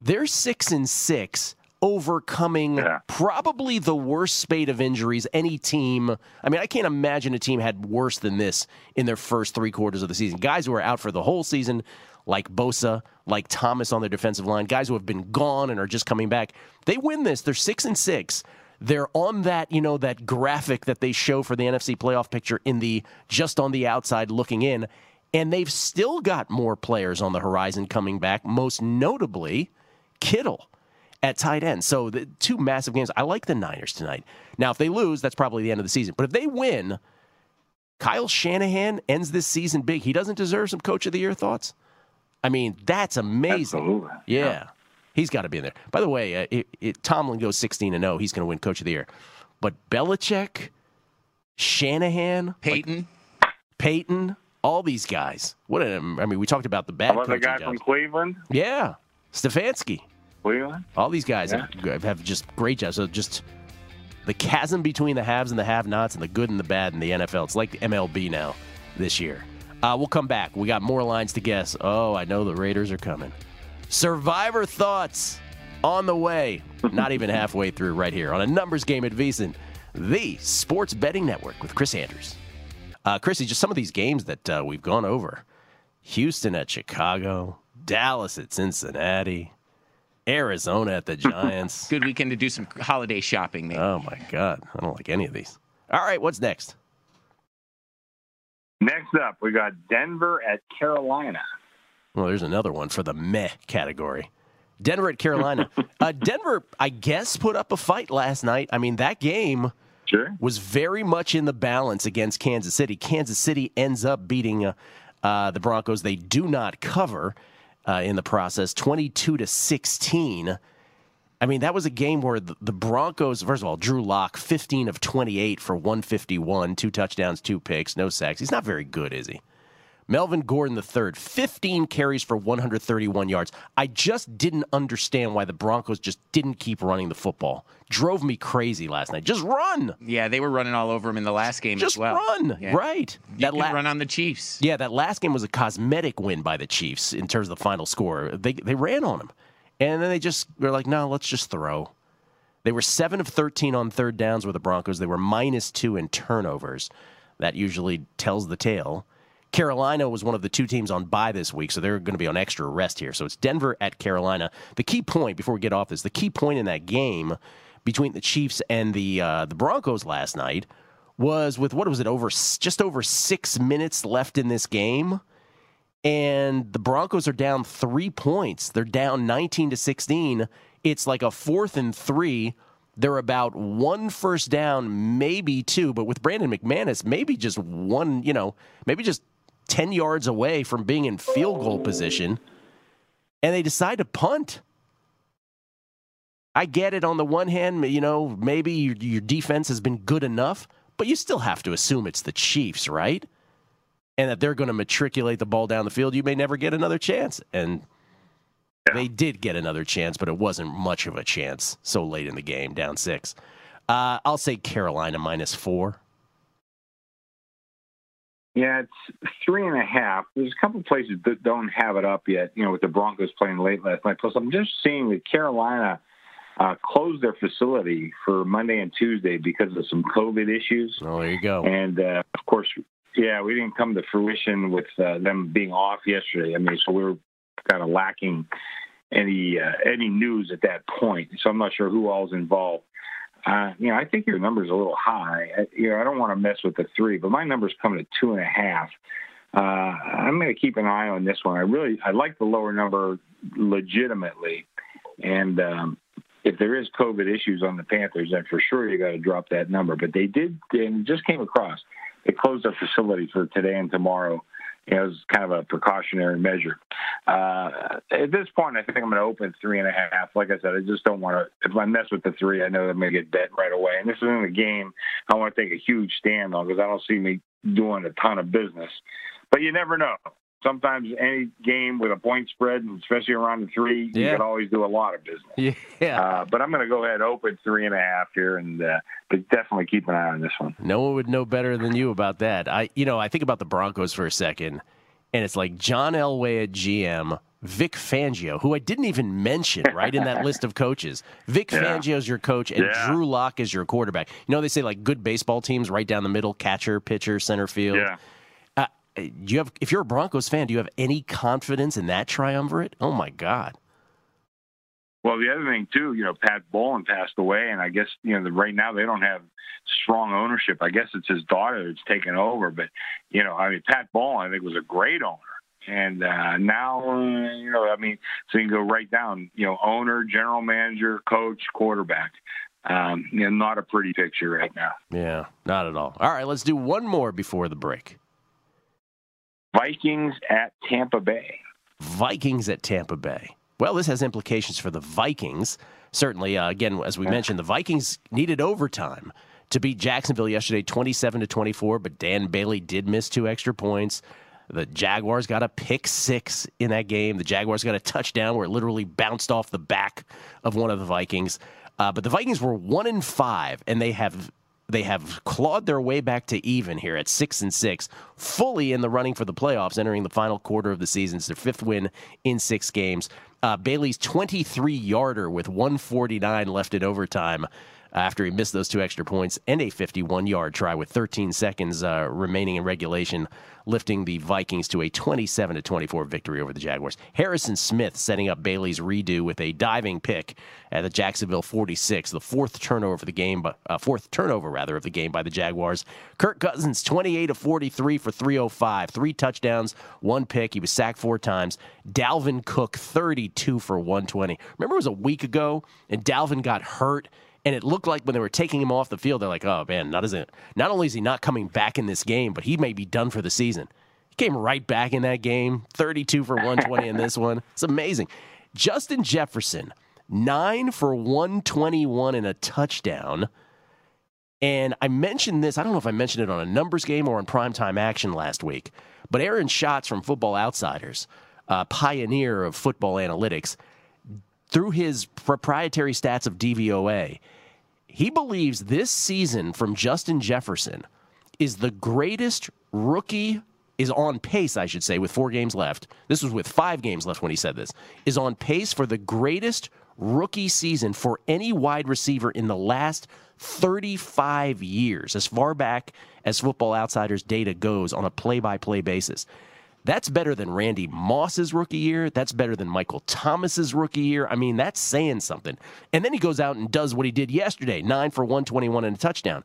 they're six and six, overcoming probably the worst spate of injuries any team. I mean, I can't imagine a team had worse than this in their first three quarters of the season. Guys who are out for the whole season, like Bosa, like Thomas on their defensive line, guys who have been gone and are just coming back. They win this. They're six and six. They're on that, you know, that graphic that they show for the NFC playoff picture in the just on the outside looking in. And they've still got more players on the horizon coming back, most notably Kittle at tight end. So the two massive games. I like the Niners tonight. Now, if they lose, that's probably the end of the season. But if they win, Kyle Shanahan ends this season big. He doesn't deserve some Coach of the Year thoughts. I mean, that's amazing. Yeah. He's got to be in there. By the way, uh, it, it, Tomlin goes 16 and 0. He's going to win Coach of the Year. But Belichick, Shanahan, Peyton, like, Peyton, all these guys. What a, I mean, we talked about the bad. How about the guy jobs. from Cleveland? Yeah, Stefanski. Cleveland. All these guys Yeah. have, have just great jobs. So just the chasm between the haves and the have-nots, and the good and the bad in the NFL. It's like the MLB now this year. Uh, we'll come back. We got more lines to guess. Oh, I know the Raiders are coming. Survivor thoughts on the way. Not even halfway through, right here on a numbers game at VSiN, the sports betting network with Chris Andrews. Uh, Chrissy, just some of these games that uh, we've gone over: Houston at Chicago, Dallas at Cincinnati, Arizona at the <laughs> Giants. good weekend to do some holiday shopping, maybe. Oh my God, I don't like any of these. All right, what's next? Next up, we got Denver at Carolina. Well, there's another one for the meh category. Denver at Carolina. <laughs> uh, Denver, I guess, put up a fight last night. I mean, that game sure. was very much in the balance against Kansas City. Kansas City ends up beating uh, uh, the Broncos. They do not cover uh, in the process, 22 to 16. I mean, that was a game where the, the Broncos, first of all, Drew Lock, 15 of 28 for 151, two touchdowns, two picks, no sacks. He's not very good, is he? Melvin Gordon III, 15 carries for 131 yards. I just didn't understand why the Broncos just didn't keep running the football. Drove me crazy last night. Just run. Yeah, they were running all over him in the last game Just as well. run. Yeah. Right. You That can la- run on the Chiefs. Yeah, that last game was a cosmetic win by the Chiefs in terms of the final score. They they ran on them, and then they just were like, no, let's just throw. They were seven of thirteen on third downs with the Broncos. They were minus two in turnovers. That usually tells the tale. Carolina was one of the two teams on bye this week, so they're going to be on extra rest here. So it's Denver at Carolina. The key point before we get off this, the key point in that game between the Chiefs and the uh, the Broncos last night was with what was it over just over six minutes left in this game, and the Broncos are down three points. They're down nineteen to sixteen. It's like a fourth and three. They're about one first down, maybe two, but with Brandon McManus, maybe just one. You know, maybe just ten yards away from being in field goal position, and they decide to punt. I get it on the one hand, you know, maybe your, your defense has been good enough, but you still have to assume it's the Chiefs, right? And that they're going to matriculate the ball down the field. You may never get another chance. And they did get another chance, but it wasn't much of a chance so late in the game, down six. Uh, I'll say Carolina minus four. Yeah, it's three and a half. There's a couple places that don't have it up yet. You know, with the Broncos playing late last night. Plus, I'm just seeing that Carolina uh, closed their facility for Monday and Tuesday because of some COVID issues. Oh, there you go. And uh, of course, yeah, we didn't come to fruition with uh, them being off yesterday. I mean, so we were kind of lacking any uh, any news at that point. So I'm not sure who all's involved. Uh, you know, I think your number's a little high. I, you know, I don't want to mess with the three, but my number's coming to two and a half. Uh, I'm going to keep an eye on this one. I really, I like the lower number legitimately, and um, if there is COVID issues on the Panthers, then for sure you got to drop that number. But they did, and just came across. They closed their facility for today and tomorrow. You know, it was kind of a precautionary measure. Uh, at this point, I think I'm going to open three and a half. Like I said, I just don't want to. If I mess with the three, I know I'm going to get bet right away. And this is in the game I want to take a huge stand on because I don't see me doing a ton of business. But you never know. Sometimes any game with a point spread, and especially around the three, you can always do a lot of business. Yeah. Uh, but I'm going to go ahead and open three and a half here, and uh, but definitely keep an eye on this one. No one would know better than you about that. I, you know, I think about the Broncos for a second, and it's like John Elway at GM, Vic Fangio, who I didn't even mention right in that <laughs> list of coaches. Vic Yeah. Fangio's your coach, and Yeah. Drew Lock is your quarterback. You know, they say like good baseball teams right down the middle, catcher, pitcher, center field. Yeah. Do you have, if you're a Broncos fan, do you have any confidence in that triumvirate? Oh my God. Well, the other thing too, you know, Pat Bowlen passed away, and I guess you know the, right now they don't have strong ownership. I guess it's his daughter that's taken over, but you know, I mean, Pat Bowlen, I think was a great owner, and uh, now uh, you know, I mean, so you can go right down, you know, owner, general manager, coach, quarterback. Um, you know, not a pretty picture right now. Yeah, not at all. All right, let's do one more before the break. Vikings at Tampa Bay. Vikings at Tampa Bay. Well, this has implications for the Vikings. Certainly, uh, again, as we mentioned, the Vikings needed overtime to beat Jacksonville yesterday 27 to 24, but Dan Bailey did miss two extra points. The Jaguars got a pick six in that game. The Jaguars got a touchdown where it literally bounced off the back of one of the Vikings. Uh, but the Vikings were one in five, and they have they have clawed their way back to even here at six and six, fully in the running for the playoffs, entering the final quarter of the season. It's their fifth win in six games. Uh, Bailey's 23 yarder with 149 left in overtime after he missed those two extra points and a 51 yard try with 13 seconds uh, remaining in regulation, lifting the Vikings to a 27 24 victory over the Jaguars. Harrison Smith setting up Bailey's redo with a diving pick at the Jacksonville 46, the fourth turnover of the game, uh, fourth turnover rather of the game by the Jaguars. Kirk Cousins 28 of 43 for 305, three touchdowns, one pick. He was sacked four times. Dalvin Cook 32 for 120. Remember it was a week ago and Dalvin got hurt and it looked like when they were taking him off the field, they're like, "Oh man, not as it. Not only is he not coming back in this game, but he may be done for the season." He came right back in that game, 32 for 120 in this one. It's amazing. Justin Jefferson, nine for 121 and a touchdown. And I mentioned this. I don't know if I mentioned it on a numbers game or on primetime action last week, but Aaron Schatz from Football Outsiders, a pioneer of football analytics, through his proprietary stats of DVOA, he believes this season from Justin Jefferson is the greatest rookie is on pace, I should say, with four games left. This was with five games left when he said this. Is on pace for the greatest rookie season for any wide receiver in the last 35 years, as far back as Football Outsiders data goes on a play by play basis. That's better than Randy Moss's rookie year. That's better than Michael Thomas's rookie year. I mean, that's saying something. And then he goes out and does what he did yesterday nine for 121 and a touchdown.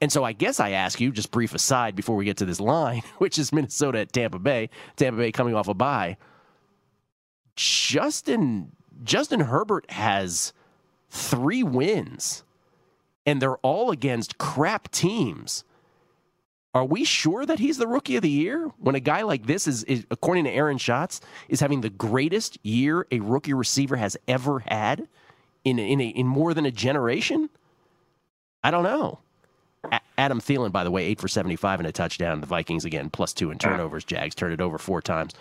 And so I guess I ask you, just brief aside before we get to this line, <laughs> which is Minnesota at Tampa Bay, Tampa Bay coming off a bye. Justin Justin Herbert has three wins, and they're all against crap teams. Are we sure that he's the rookie of the year when a guy like this is, is, according to Aaron Schatz, is having the greatest year a rookie receiver has ever had in in, a, in more than a generation? I don't know. A- Adam Thielen, by the way, eight for seventy-five and a touchdown. The Vikings again plus two in turnovers. Jags turned it over four times.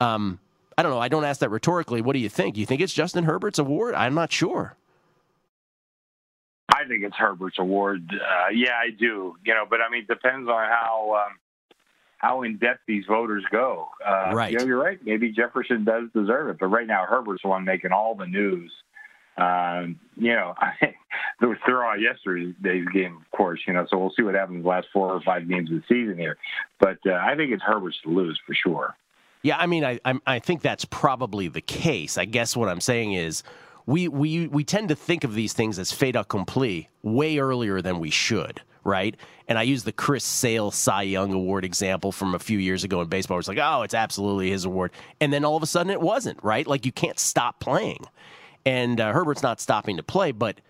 Um, I don't know. I don't ask that rhetorically. What do you think? Do you think it's Justin Herbert's award? I'm not sure. I think it's Herbert's award. Uh, yeah, I do. You know, but I mean, it depends on how um, how in depth these voters go. Uh, right. You know, you're right. Maybe Jefferson does deserve it, but right now Herbert's the one making all the news. Um, you know, <laughs> I, they're on yesterday's game, of course. You know, so we'll see what happens the last four or five games of the season here. But uh, I think it's Herbert's to lose for sure. Yeah, I mean, I I think that's probably the case. I guess what I'm saying is we we we tend to think of these things as fait accompli way earlier than we should, right? And I use the Chris Sale Cy Young Award example from a few years ago in baseball. It's like, oh, it's absolutely his award, and then all of a sudden it wasn't, right? Like you can't stop playing, and uh, Herbert's not stopping to play, but.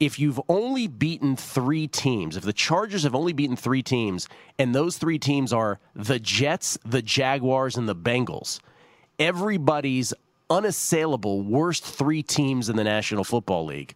If you've only beaten three teams, if the Chargers have only beaten three teams, and those three teams are the Jets, the Jaguars, and the Bengals, everybody's unassailable worst three teams in the National Football League.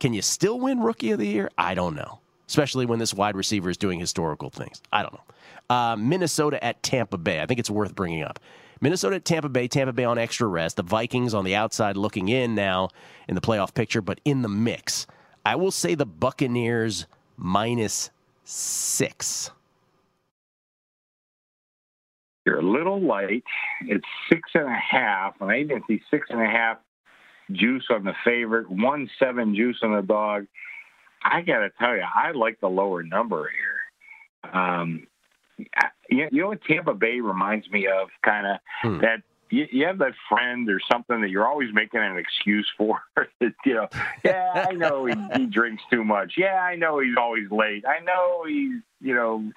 Can you still win Rookie of the Year? I don't know. Especially when this wide receiver is doing historical things. I don't know. Uh, Minnesota at Tampa Bay. I think it's worth bringing up. Minnesota at Tampa Bay. Tampa Bay on extra rest. The Vikings on the outside looking in now in the playoff picture, but in the mix. I will say the Buccaneers minus six. You're a little light. It's six and a half, and I even see six and a half juice on the favorite, one seven juice on the dog. I got to tell you, I like the lower number here. Um, you, know what Tampa Bay reminds me of? Kind of hmm. that you, you, have that friend or something that you're always making an excuse <laughs> for. you know, yeah, I know he, he drinks too much. Yeah, I know he's always late. I know he's, you know,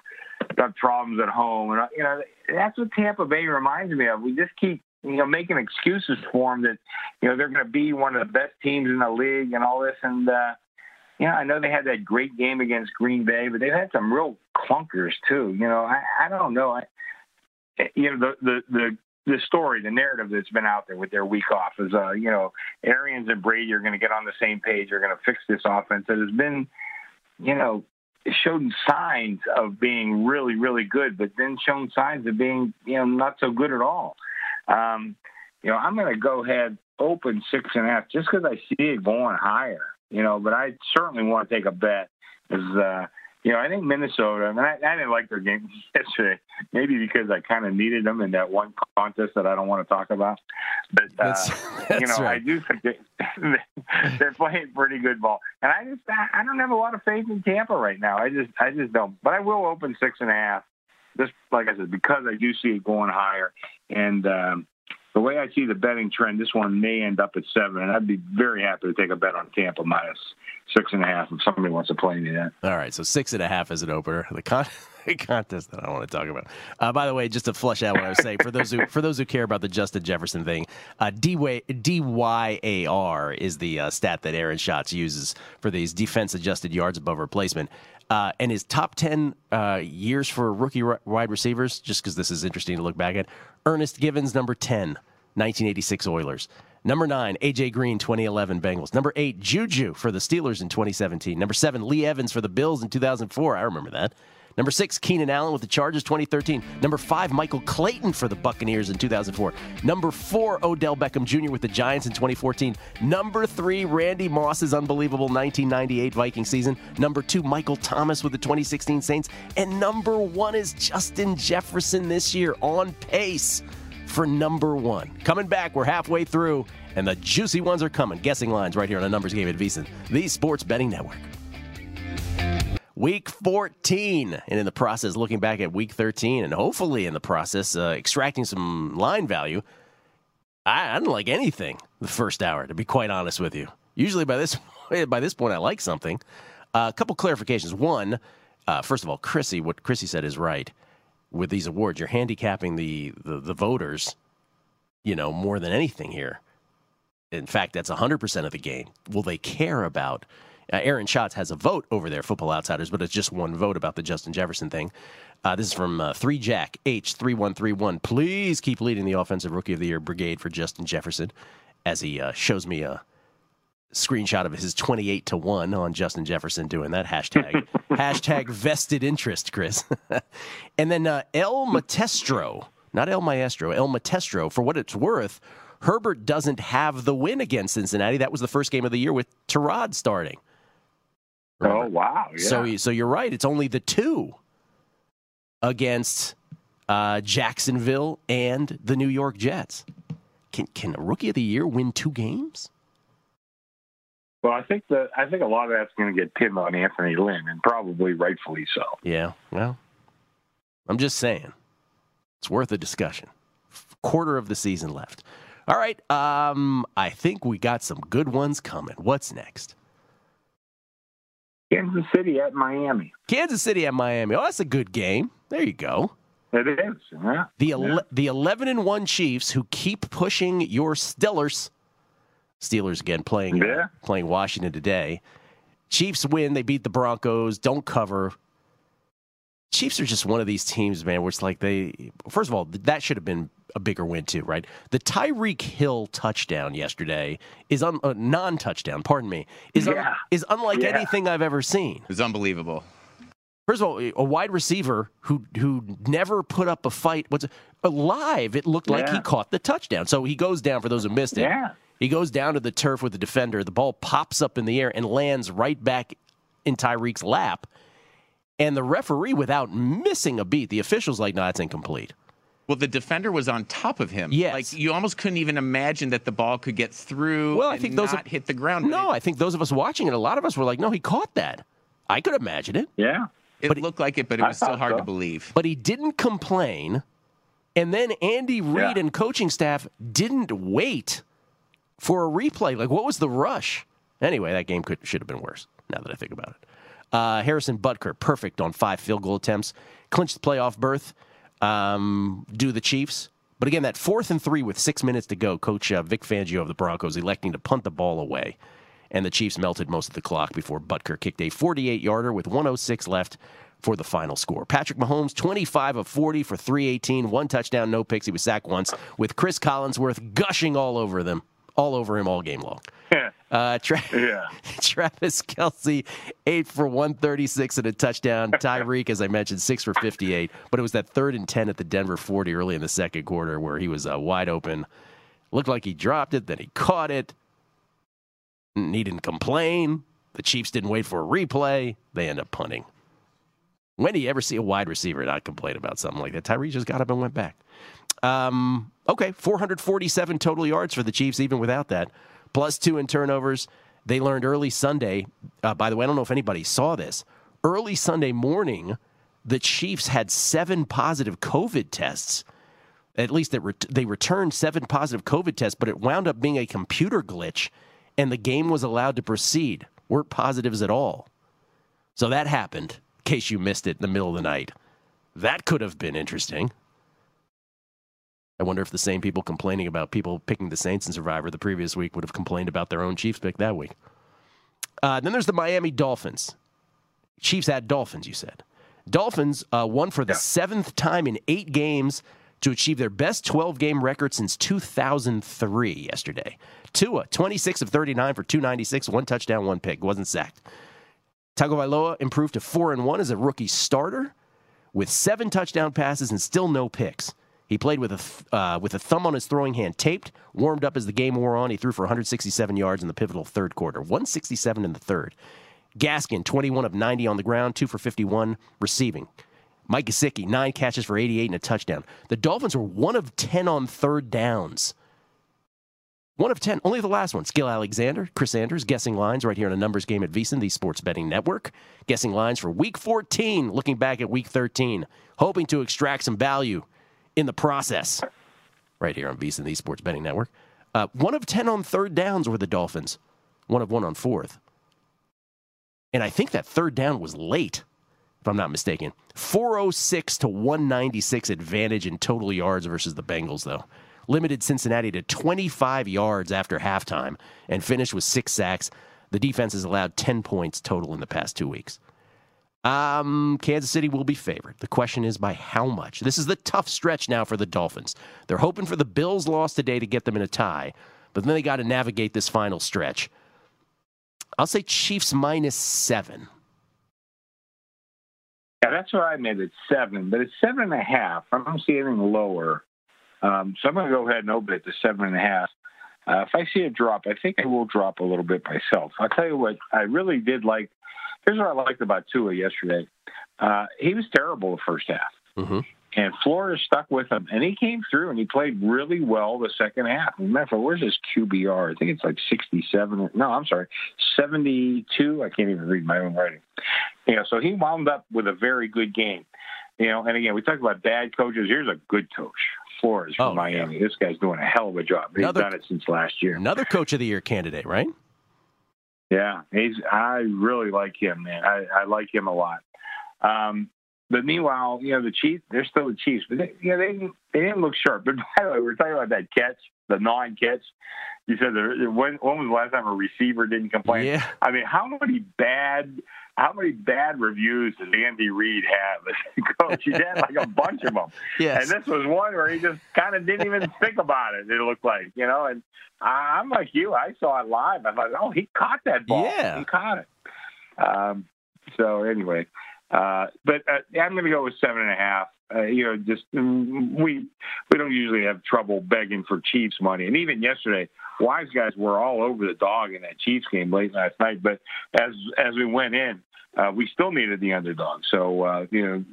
got problems at home, and you know that's what Tampa Bay reminds me of. We just keep you know making excuses for them that you know they're going to be one of the best teams in the league and all this, and uh, you know I know they had that great game against Green Bay, but they've had some real clunkers too. You know I I don't know I you know the the the the story, the narrative that's been out there with their week off is, uh, you know, Arians and Brady are going to get on the same page. They're going to fix this offense that has been, you know, showed signs of being really, really good, but then shown signs of being, you know, not so good at all. Um, you know, I'm going to go ahead open six and a half just because I see it going higher. You know, but I certainly want to take a bet. Is uh, you know, I think Minnesota, and I, I didn't like their game <laughs> yesterday, maybe because I kind of needed them in that one contest that I don't want to talk about. But, uh, That's- <laughs> you that's know, I do think they, <laughs> they're playing pretty good ball. And I just, I I don't have a lot of faith in Tampa right now. I just, I just don't. But I will open six and a half, just like I said, because I do see it going higher. And, um, the way I see the betting trend, this one may end up at seven, and I'd be very happy to take a bet on Tampa minus six and a half if somebody wants to play me that. All right, so six and a half as an opener. The, con- <laughs> contest that I want to talk about. Uh, by the way, just to flush out what I was saying, for those who for those who care about the Justin Jefferson thing, uh, DY, DYAR is the uh, stat that Aaron Schatz uses for these defense adjusted yards above replacement. Uh, and his top 10 uh, years for rookie ri- wide receivers, just because this is interesting to look back at Ernest Givins, number 10, 1986 Oilers. Number nine, AJ Green, 2011 Bengals. Number eight, Juju for the Steelers in 2017. Number seven, Lee Evans for the Bills in 2004. I remember that. Number six, Keenan Allen with the Chargers 2013. Number five, Michael Clayton for the Buccaneers in 2004. Number four, Odell Beckham Jr. with the Giants in 2014. Number three, Randy Moss's unbelievable 1998 Viking season. Number two, Michael Thomas with the 2016 Saints. And number one is Justin Jefferson this year on pace for number one. Coming back, we're halfway through, and the juicy ones are coming. Guessing lines right here on a numbers game at VSiN, the Sports Betting Network. Week 14, and in the process, looking back at week 13, and hopefully in the process, uh, extracting some line value. I, I didn't like anything the first hour, to be quite honest with you. Usually by this <laughs> by this point, I like something. Uh, a couple clarifications. One, uh, first of all, Chrissy, what Chrissy said is right. With these awards, you're handicapping the, the the voters, you know, more than anything here. In fact, that's 100% of the game. Will they care about? Uh, Aaron Schatz has a vote over there, Football Outsiders, but it's just one vote about the Justin Jefferson thing. Uh, this is from uh, 3 Jack H3131. Please keep leading the Offensive Rookie of the Year brigade for Justin Jefferson as he uh, shows me a screenshot of his 28 to 1 on Justin Jefferson doing that hashtag. <laughs> hashtag vested interest, Chris. <laughs> and then uh, El Matestro, not El Maestro, El Matestro, for what it's worth, Herbert doesn't have the win against Cincinnati. That was the first game of the year with Tyrod starting. Oh wow! Yeah. So, so you're right. It's only the two against uh, Jacksonville and the New York Jets. Can can a rookie of the year win two games? well, I think that I think a lot of that's going to get pinned on Anthony Lynn, and probably rightfully so. Yeah. Well, I'm just saying, it's worth a discussion. Quarter of the season left. All right. Um, I think we got some good ones coming. What's next? Kansas City at Miami. Kansas City at Miami. Oh, that's a good game. There you go. It is. Yeah. The ele- the eleven and one Chiefs who keep pushing your Steelers. Steelers again playing uh, playing Washington today. Chiefs win. They beat the Broncos. Don't cover. Chiefs are just one of these teams, man. Where it's like they. First of all, that should have been a bigger win too, right? The Tyreek Hill touchdown yesterday is un, uh, non-touchdown. Pardon me. Is un- Yeah. is unlike Yeah. anything I've ever seen. It's unbelievable. First of all, a wide receiver who who never put up a fight. was alive? It looked like he caught the touchdown. So he goes down for those who missed it. Yeah. He goes down to the turf with the defender. The ball pops up in the air and lands right back in Tyreek's lap. And the referee, without missing a beat, the official's like, "No, that's incomplete." Well, the defender was on top of him. Yes. Like you almost couldn't even imagine that the ball could get through Well, I and think those not of- hit the ground. No, I think those of us watching it, a lot of us were like, "No, he caught that." I could imagine it. Yeah. It looked like it, but it I was still hard so. to believe. But he didn't complain. And then Andy Reid and coaching staff didn't wait for a replay. Like, what was the rush? Anyway, that game could should have been worse. Now that I think about it, uh, Harrison Butker perfect on five field goal attempts, clinched the playoff berth. Um, do the Chiefs, but again, that fourth and three with six minutes to go, Coach uh, Vic Fangio of the Broncos electing to punt the ball away, and the Chiefs melted most of the clock before Butker kicked a 48 yarder with 106 left for the final score. Patrick Mahomes, 25 of 40 for 318, one touchdown, no picks. He was sacked once with Cris Collinsworth gushing all over them. All over him all game long. <laughs> Yeah. Uh, Tra- Yeah. <laughs> Travis Kelce, eight for 136 and a touchdown. <laughs> Tyreek, as I mentioned, six for 58. But it was that third and 10 at the Denver 40 early in the second quarter where he was uh, wide open. Looked like he dropped it, then he caught it. And He didn't complain. The Chiefs didn't wait for a replay. They end up punting. When do you ever see a wide receiver not complain about something like that? Tyreek just got up and went back. Um, okay, 447 total yards for the Chiefs, even without that. Plus two in turnovers. They learned early Sunday. Uh, by the way, I don't know if anybody saw this. Early Sunday morning, the Chiefs had seven positive COVID tests. At least they, ret- they returned seven positive COVID tests, but it wound up being a computer glitch, and the game was allowed to proceed. Weren't positives at all. So that happened, in case you missed it in the middle of the night. That could have been interesting. I wonder if the same people complaining about people picking the Saints in Survivor the previous week would have complained about their own Chiefs pick that week. Uh, then there's the Miami Dolphins. Chiefs had Dolphins, you said. Dolphins uh, won for the seventh time in eight games to achieve their best 12 game record since 2003 yesterday. Tua, 26 of 39 for 296, one touchdown, one pick, wasn't sacked. Tagovailoa improved to 4 and 1 as a rookie starter with seven touchdown passes and still no picks. He played with a th- uh, with a thumb on his throwing hand taped, warmed up as the game wore on. He threw for 167 yards in the pivotal third quarter, 167 in the third. Gaskin, 21 of 90 on the ground, 2 for 51 receiving. Mike Gesicki, 9 catches for 88 and a touchdown. The Dolphins were 1 of 10 on third downs. 1 of 10, only the last one. Gill Alexander, Chris Andrews, guessing lines right here on a numbers game at VSiN, the sports betting network. Guessing lines for week 14, looking back at week 13, hoping to extract some value in the process. Right here on VSiN, the sports betting network. Uh, 1 of 10 on third downs were the Dolphins, 1 of 1 on fourth. And I think that third down was late, if I'm not mistaken. 406 to 196 advantage in total yards versus the Bengals, though. Limited Cincinnati to 25 yards after halftime and finished with six sacks. The defense has allowed 10 points total in the past two weeks. Um, Kansas City will be favored. The question is by how much. This is the tough stretch now for the Dolphins. They're hoping for the Bills' loss today to get them in a tie, but then they got to navigate this final stretch. I'll say Chiefs minus seven. Yeah, that's where I made it seven, but it's seven and a half. I don't see anything lower. Um, so I'm going to go ahead and open it to seven and a half. Uh, if I see a drop, I think I will drop a little bit myself. I'll tell you what, I really did like. Here's what I liked about Tua yesterday. Uh, he was terrible the first half, mm-hmm. and Flores stuck with him, and he came through and he played really well the second half. Remember, where's his QBR? I think it's like 67. No, I'm sorry, 72. I can't even read my own writing. You know, so he wound up with a very good game. You know, and again, we talk about bad coaches. Here's a good coach. Flores from Oh, Miami. This guy's doing a hell of a job. He's Another- done it since last year. Another coach of the year candidate, right? Yeah, he's. I really like him, man. I, I like him a lot. Um, but meanwhile, you know, the Chiefs, they're still the Chiefs, but they, you know, they didn't, they didn't look sharp. But <laughs> by the way, we are talking about that catch, the non-catch. You said there, when, when was the last time a receiver didn't complain? Yeah. I mean, how many bad, how many bad reviews does Andy Reid have as a coach? He's had like a bunch of them. <laughs> Yes. And this was one where he just kind of didn't even <laughs> think about it. It looked like, you know. And I- I'm like you. I saw it live. I thought, oh, he caught that ball. Yeah. he caught it. Um, so anyway, uh, but uh, I'm going to go with seven and a half. Uh, you know, just mm, we we don't usually have trouble begging for Chiefs money, and even yesterday, wise guys were all over the dog in that Chiefs game late last night. But as as we went in, uh, we still needed the underdog. So uh, you know,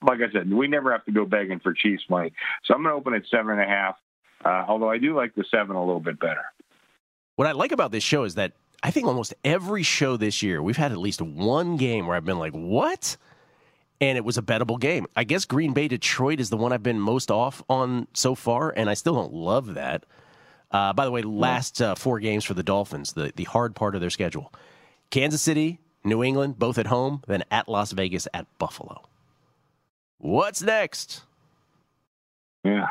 like I said, we never have to go begging for Chiefs money. So I'm going to open at seven and a half. Uh, although I do like the seven a little bit better. What I like about this show is that I think almost every show this year, we've had at least one game where I've been like, what? And it was a bettable game. I guess Green Bay Detroit is the one I've been most off on so far, and I still don't love that. Uh, by the way, last uh, four games for the Dolphins, the, the hard part of their schedule Kansas City, New England, both at home, then at Las Vegas, at Buffalo. What's next? Yeah.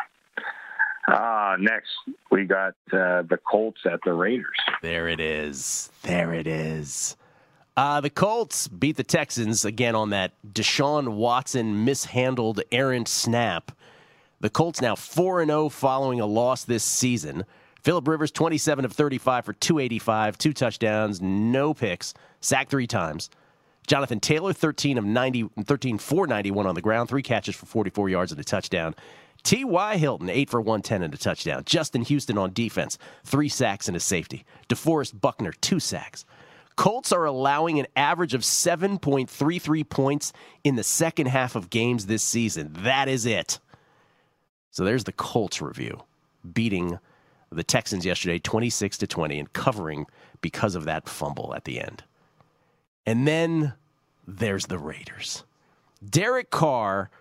Uh, next, we got uh, the Colts at the Raiders. There it is. There it is. Uh, the Colts beat the Texans again on that Deshaun Watson mishandled errant snap. The Colts now 4 0 following a loss this season. Philip Rivers, 27 of 35 for 285, two touchdowns, no picks, sacked three times. Jonathan Taylor, 13 of 90, 13 for 91 on the ground, three catches for 44 yards and a touchdown. T.Y. Hilton, 8 for 110 and a touchdown. Justin Houston on defense, three sacks and a safety. DeForest Buckner, two sacks. Colts are allowing an average of 7.33 points in the second half of games this season. That is it. So there's the Colts review, beating the Texans yesterday 26 to 20 and covering because of that fumble at the end. And then there's the Raiders. Derek Carr,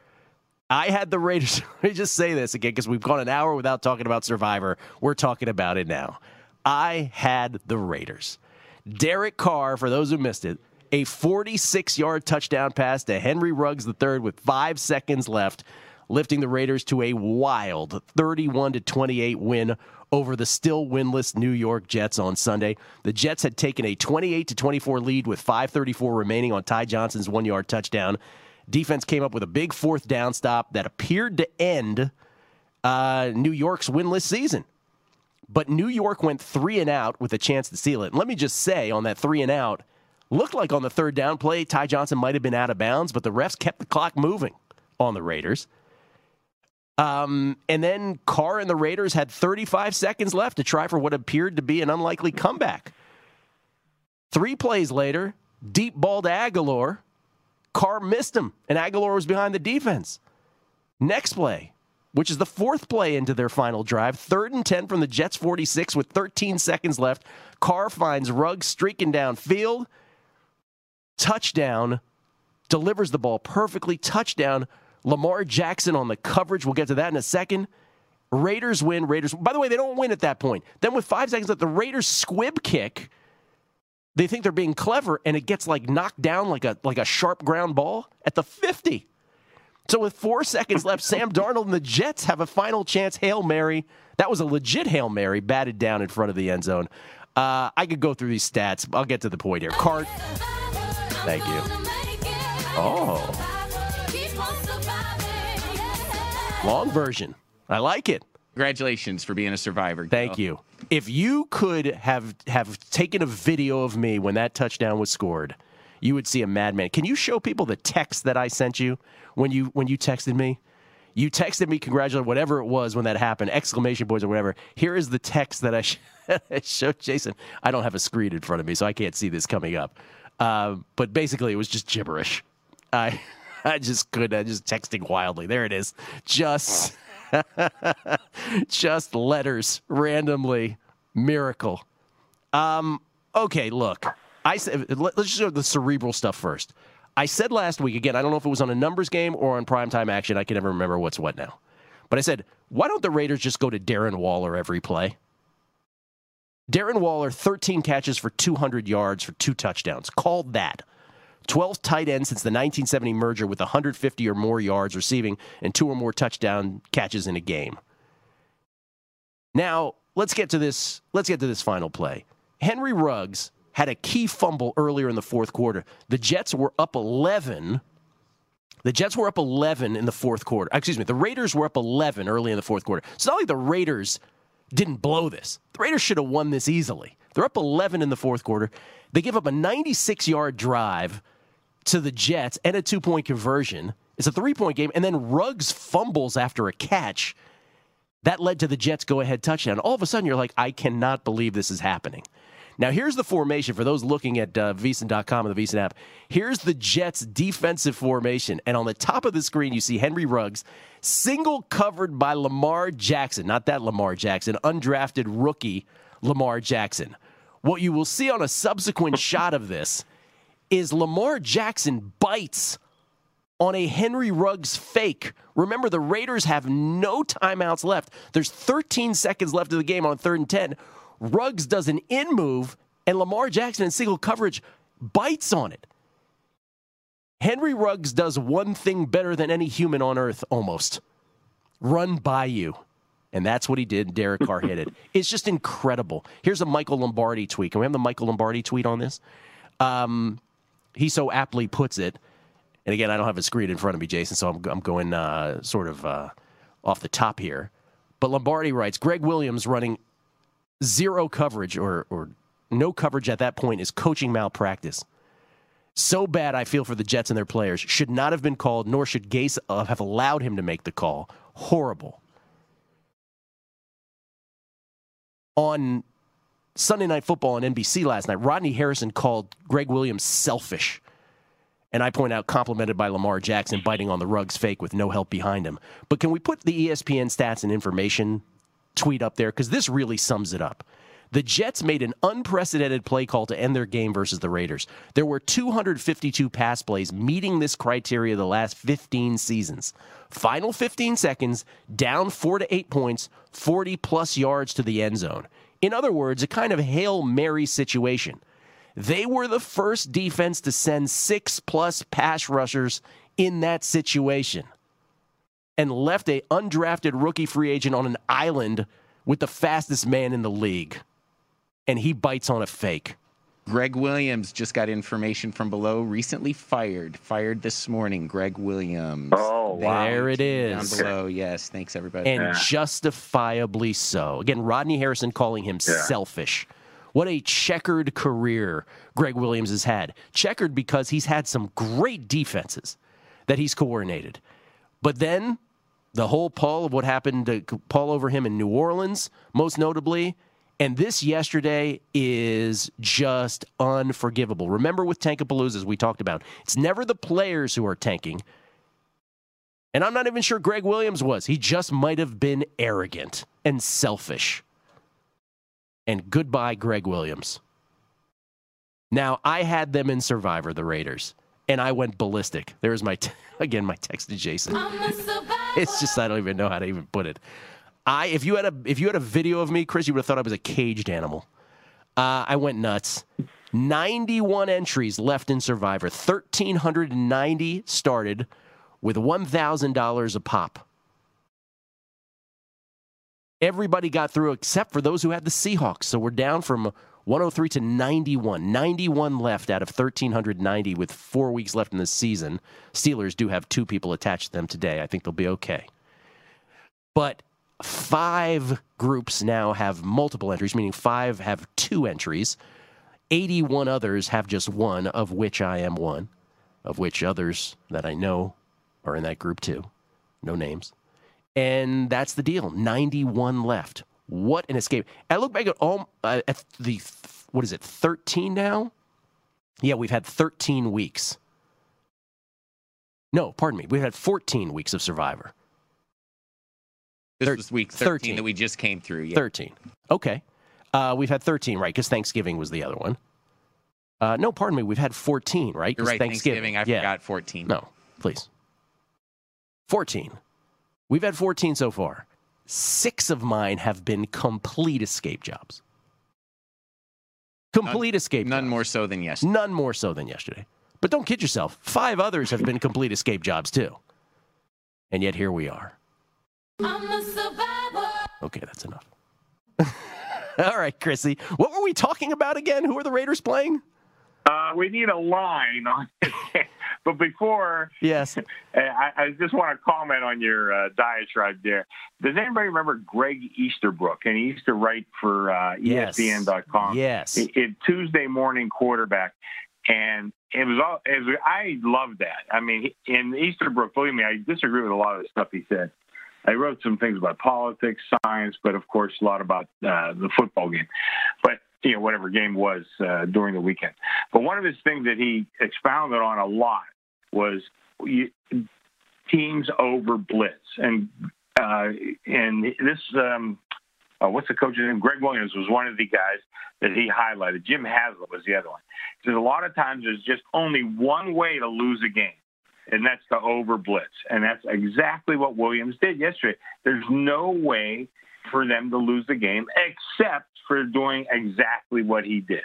I had the Raiders. <laughs> Let me just say this again because we've gone an hour without talking about Survivor. We're talking about it now. I had the Raiders. Derek Carr, for those who missed it, a 46 yard touchdown pass to Henry Ruggs III with five seconds left, lifting the Raiders to a wild 31 28 win over the still winless New York Jets on Sunday. The Jets had taken a 28 24 lead with 5:34 remaining on Ty Johnson's one-yard touchdown. Defense came up with a big fourth down stop that appeared to end uh, New York's winless season. But New York went three and out with a chance to seal it. And let me just say on that three and out, looked like on the third down play, Ty Johnson might have been out of bounds, but the refs kept the clock moving on the Raiders. Um, and then Carr and the Raiders had 35 seconds left to try for what appeared to be an unlikely comeback. Three plays later, deep ball to Agholor. Carr missed him, and Agholor was behind the defense. Next play, which is the fourth play into their final drive, third and 10 from the Jets 46 with 13 seconds left. Carr finds Ruggs streaking downfield. Touchdown, delivers the ball perfectly. Touchdown Lamar Jackson on the coverage. We'll get to that in a second. Raiders win. Raiders. By the way, they don't win at that point. Then with five seconds left, the Raiders squib kick. They think they're being clever, and it gets like knocked down like a like a sharp ground ball at the 50. So with four seconds left, Sam <laughs> Darnold and the Jets have a final chance. Hail Mary. That was a legit Hail Mary, batted down in front of the end zone. Uh, I could go through these stats. I'll get to the point here. Cart. Thank you. Oh. Long version. I like it. Congratulations for being a survivor. Thank you. If you could have have taken a video of me when that touchdown was scored, you would see a madman. Can you show people the text that I sent you when you when you texted me? You texted me congratulating whatever it was when that happened, exclamation points or whatever. Here is the text that I, <laughs> sh- showed Jason. I don't have a screen in front of me, so I can't see this coming up. Uh, but basically, it was just gibberish. I <laughs> I just could. I just texting wildly. There it is. Just, <laughs> just letters randomly. Miracle. Um. Okay. Look, I said. Let's just go the cerebral stuff first. I said last week again. I don't know if it was on a numbers game or on primetime action. I can never remember what's what now. But I said, why don't the Raiders just go to Darren Waller every play? Darren Waller, 13 catches for 200 yards for two touchdowns. Called that. 12th tight end since the 1970 merger with 150 or more yards receiving and two or more touchdown catches in a game. Now, let's get to this let's get to this final play. Henry Ruggs had a key fumble earlier in the fourth quarter. The Jets were up 11. The Jets were up 11 in the fourth quarter. Excuse me, the Raiders were up 11 early in the fourth quarter. It's not like the Raiders didn't blow this. The Raiders should have won this easily. They're up 11 in the fourth quarter. They give up a 96 yard drive to the Jets and a two point conversion. It's a three point game. And then Ruggs fumbles after a catch. That led to the Jets go ahead touchdown. All of a sudden, you're like, I cannot believe this is happening. Now, here's the formation for those looking at uh, VSiN.com and the VSiN app. Here's the Jets' defensive formation. And on the top of the screen, you see Henry Ruggs, single covered by Lamar Jackson. Not that Lamar Jackson, undrafted rookie Lamar Jackson. What you will see on a subsequent <laughs> shot of this is Lamar Jackson bites on a Henry Ruggs fake. Remember, the Raiders have no timeouts left. There's 13 seconds left of the game on third and 10. Ruggs does an in move, and Lamar Jackson in single coverage bites on it. Henry Ruggs does one thing better than any human on earth almost run by you. And that's what he did. Derek Carr hit it. <laughs> It's just incredible. Here's a Michael Lombardi tweet. Can we have the Michael Lombardi tweet on this? Um, he so aptly puts it. And again, I don't have a screen in front of me, Jason, so I'm, I'm going uh, sort of uh, off the top here. But Lombardi writes Gregg Williams running zero coverage or, or no coverage at that point is coaching malpractice. So bad I feel for the Jets and their players. Should not have been called, nor should Gase uh, have allowed him to make the call. Horrible. On Sunday Night Football on NBC last night, Rodney Harrison called Gregg Williams selfish. And I point out, complimented by Lamar Jackson biting on the Ruggs fake with no help behind him. But can we put the ESPN stats and information tweet up there? Because this really sums it up. The Jets made an unprecedented play call to end their game versus the Raiders. There were 252 pass plays meeting this criteria the last 15 seasons. Final 15 seconds, down four to eight points, 40 plus yards to the end zone. In other words, a kind of Hail Mary situation. They were the first defense to send six plus pass rushers in that situation and left a undrafted rookie free agent on an island with the fastest man in the league and he bites on a fake. Gregg Williams just got information from below. Recently fired. Fired this morning. Gregg Williams. Oh, wow. There it is. Down below. Yes. Thanks, everybody. And justifiably so. Again, Rodney Harrison calling him Yeah. selfish. What a checkered career Gregg Williams has had. Checkered because he's had some great defenses that he's coordinated. But then the whole Paul of what happened to Paul over him in New Orleans, most notably. And this yesterday is just unforgivable. Remember with Tankapalooza, as we talked about, it's never the players who are tanking. And I'm not even sure Gregg Williams was. He just might have been arrogant and selfish. And goodbye, Gregg Williams. Now, I had them in Survivor, the Raiders, and I went ballistic. There's my, t- <laughs> again, my text to Jason. It's just, I don't even know how to even put it. I, if you had a, if you had a video of me, Chris, you would have thought I was a caged animal. Uh, I went nuts. 91 entries left in Survivor. 1,390 started with $1,000 a pop. Everybody got through except for those who had the Seahawks. So we're down from 103 to 91. 91 left out of 1,390 with four weeks left in the season. Steelers do have two people attached to them today. I think they'll be okay. But five groups now have multiple entries, meaning five have two entries. 81 others have just one, of which I am one, of which others that I know are in that group too. No names. And that's the deal. 91 left. What an escape. I look back at all uh, at the what is it? 13 now? Yeah, we've had 13 weeks. No, pardon me. We've had 14 weeks of Survivor. This Thir- was week 13, 13. that we just came through. Yeah. 13. Okay. Uh, we've had 13, right? Because Thanksgiving was the other one. Uh, no, pardon me. We've had 14, right? You're right. Thanksgiving. I yeah. forgot 14. No, please. 14. We've had 14 so far. Six of mine have been complete escape jobs. Complete escape None jobs. more so than yesterday. None more so than yesterday. But don't kid yourself. Five others have been complete escape jobs too. And yet here we are. Okay, that's enough. <laughs> All right, Chrissy. What were we talking about again? Who are the Raiders playing? Uh, we need a line on it. <laughs> but before, Yes. <laughs> I, I just want to comment on your uh, diatribe there. Does anybody remember Gregg Easterbrook? And he used to write for uh. ESPN.com. Yes. It, it Tuesday morning quarterback. And it was all, it was, I loved that. I mean, in Easterbrook, believe me, I disagree with a lot of the stuff he said. I wrote some things about politics, science, but of course, a lot about uh, the football game. But you know, whatever game was uh, during the weekend. But one of his things that he expounded on a lot was you, teams over blitz, and uh, and this um, uh, what's the coach's name? Gregg Williams was one of the guys that he highlighted. Jim Haslett was the other one. Because a lot of times there's just only one way to lose a game, and that's to over blitz, and that's exactly what Williams did yesterday. There's no way for them to lose the game except for doing exactly what he did.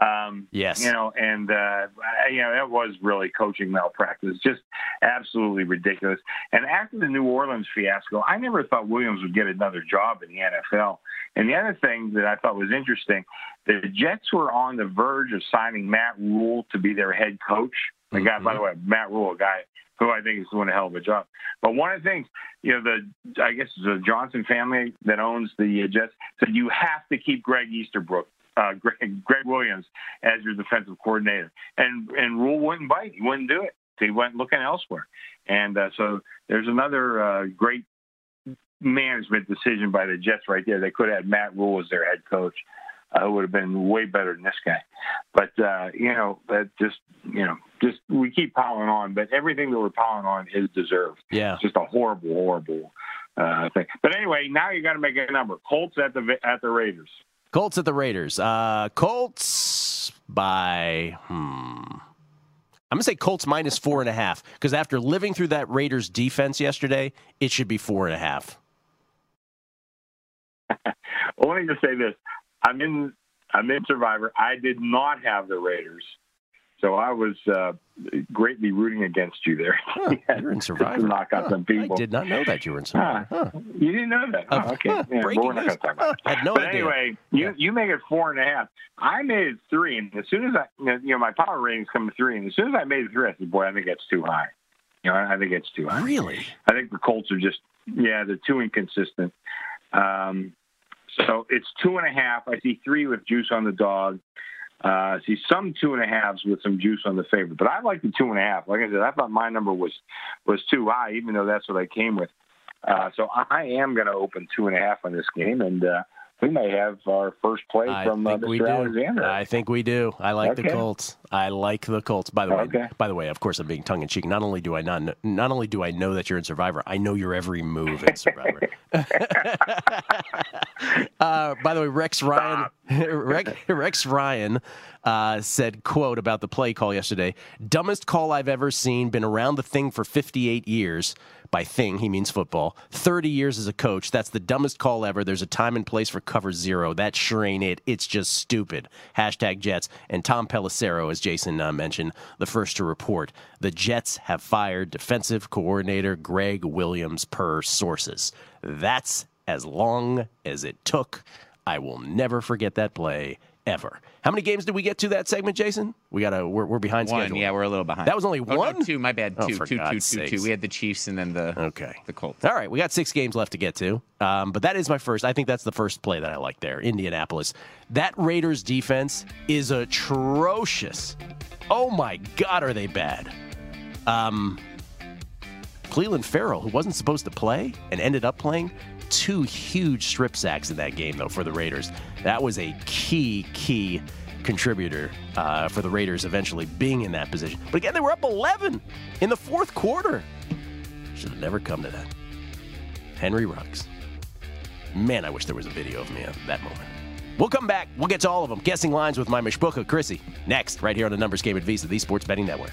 Um, Yes. You know, and uh, you know that was really coaching malpractice, just absolutely ridiculous. And after the New Orleans fiasco, I never thought Williams would get another job in the NFL. And the other thing that I thought was interesting, the Jets were on the verge of signing Matt Rhule to be their head coach. The guy, by the way, Matt Rhule, a guy who I think is doing a hell of a job. But one of the things, you know, the I guess the Johnson family that owns the Jets said you have to keep Gregg Easterbrook. Uh, Greg, Gregg Williams as your defensive coordinator, and and Rhule wouldn't bite. He wouldn't do it. He went looking elsewhere, and uh, so there's another uh, great management decision by the Jets right there. They could have had Matt Rhule as their head coach uh, would have been way better than this guy. But uh, you know, that just you know, just we keep piling on, but everything that we're piling on is deserved. Yeah, it's just a horrible, horrible uh, thing. But anyway, now you got to make a number. Colts at the at the Raiders. Colts at the Raiders. Uh, Colts by hmm. I'm gonna say Colts minus four and a half because after living through that Raiders defense yesterday, it should be four and a half. <laughs> well, let me just say this: I'm in I'm in Survivor. I did not have the Raiders, so I was uh, greatly rooting against you there. Huh, you're in <laughs> Survivor. knock out huh, some people. I did not know that you were in Survivor. Huh. You didn't know that? Oh, okay. Yeah, breaking we're not news. talk about <laughs> I had no but idea. anyway, you you make it four and a half. I made it three, and as soon as I, you know, my power ratings come to three, and as soon as I made it three, I said, "Boy, I think that's too high." You know, I think it's too high. Really? I think the Colts are just, yeah, they're too inconsistent. Um, so it's two and a half. I see three with juice on the dog. Uh, see some two and a halves with some juice on the favorite, but I like the two and a half. Like I said, I thought my number was was too high, even though that's what I came with. Uh, so I am going to open two and a half on this game, and uh, we may have our first play I from uh, Mr. Alexander. I think we do. I like the Okay. Colts. I like the Colts. By the way, Okay. by the way, of course, I'm being tongue in cheek. Not only do I not, kn- not only do I know that you're in Survivor, I know your every move in Survivor. <laughs> <laughs> uh, by the way, Rex Ryan, <laughs> Rex, Rex Ryan uh, said, "quote about the play call yesterday: dumbest call I've ever seen. Been around the thing for 58 years. By thing, he means football. 30 years as a coach. That's the dumbest call ever. There's a time and place for cover zero. That sure ain't it. It's just stupid. Hashtag Jets. And Tom Pelissero, as Jason uh, mentioned, the first to report. The Jets have fired defensive coordinator Gregg Williams per sources. That's as long as it took. I will never forget that play ever. How many games did we get to that segment, Jason? We got to. We're, we're behind One, schedule. yeah, we're a little behind. That was only Oh, no, one? two. My bad. Oh, Two, two, two, two, two. We had the Chiefs and then the Okay. the Colts. All right, we got six games left to get to, um, but that is my first. I think that's the first play that I like there. Indianapolis. That Raiders defense is atrocious. Oh my God, are they bad? Um, Clelin Ferrell, who wasn't supposed to play and ended up playing, two huge strip sacks in that game though for the Raiders. That was a key, key contributor uh, for the Raiders eventually being in that position. But again, they were up 11 in the fourth quarter. Should have never come to that. Henry Ruggs. Man, I wish there was a video of me at that moment. We'll come back. We'll get to all of them. Guessing lines with my Mishbucha, Chrissy. Next, right here on the Numbers Game at VSiN, the Sports Betting Network.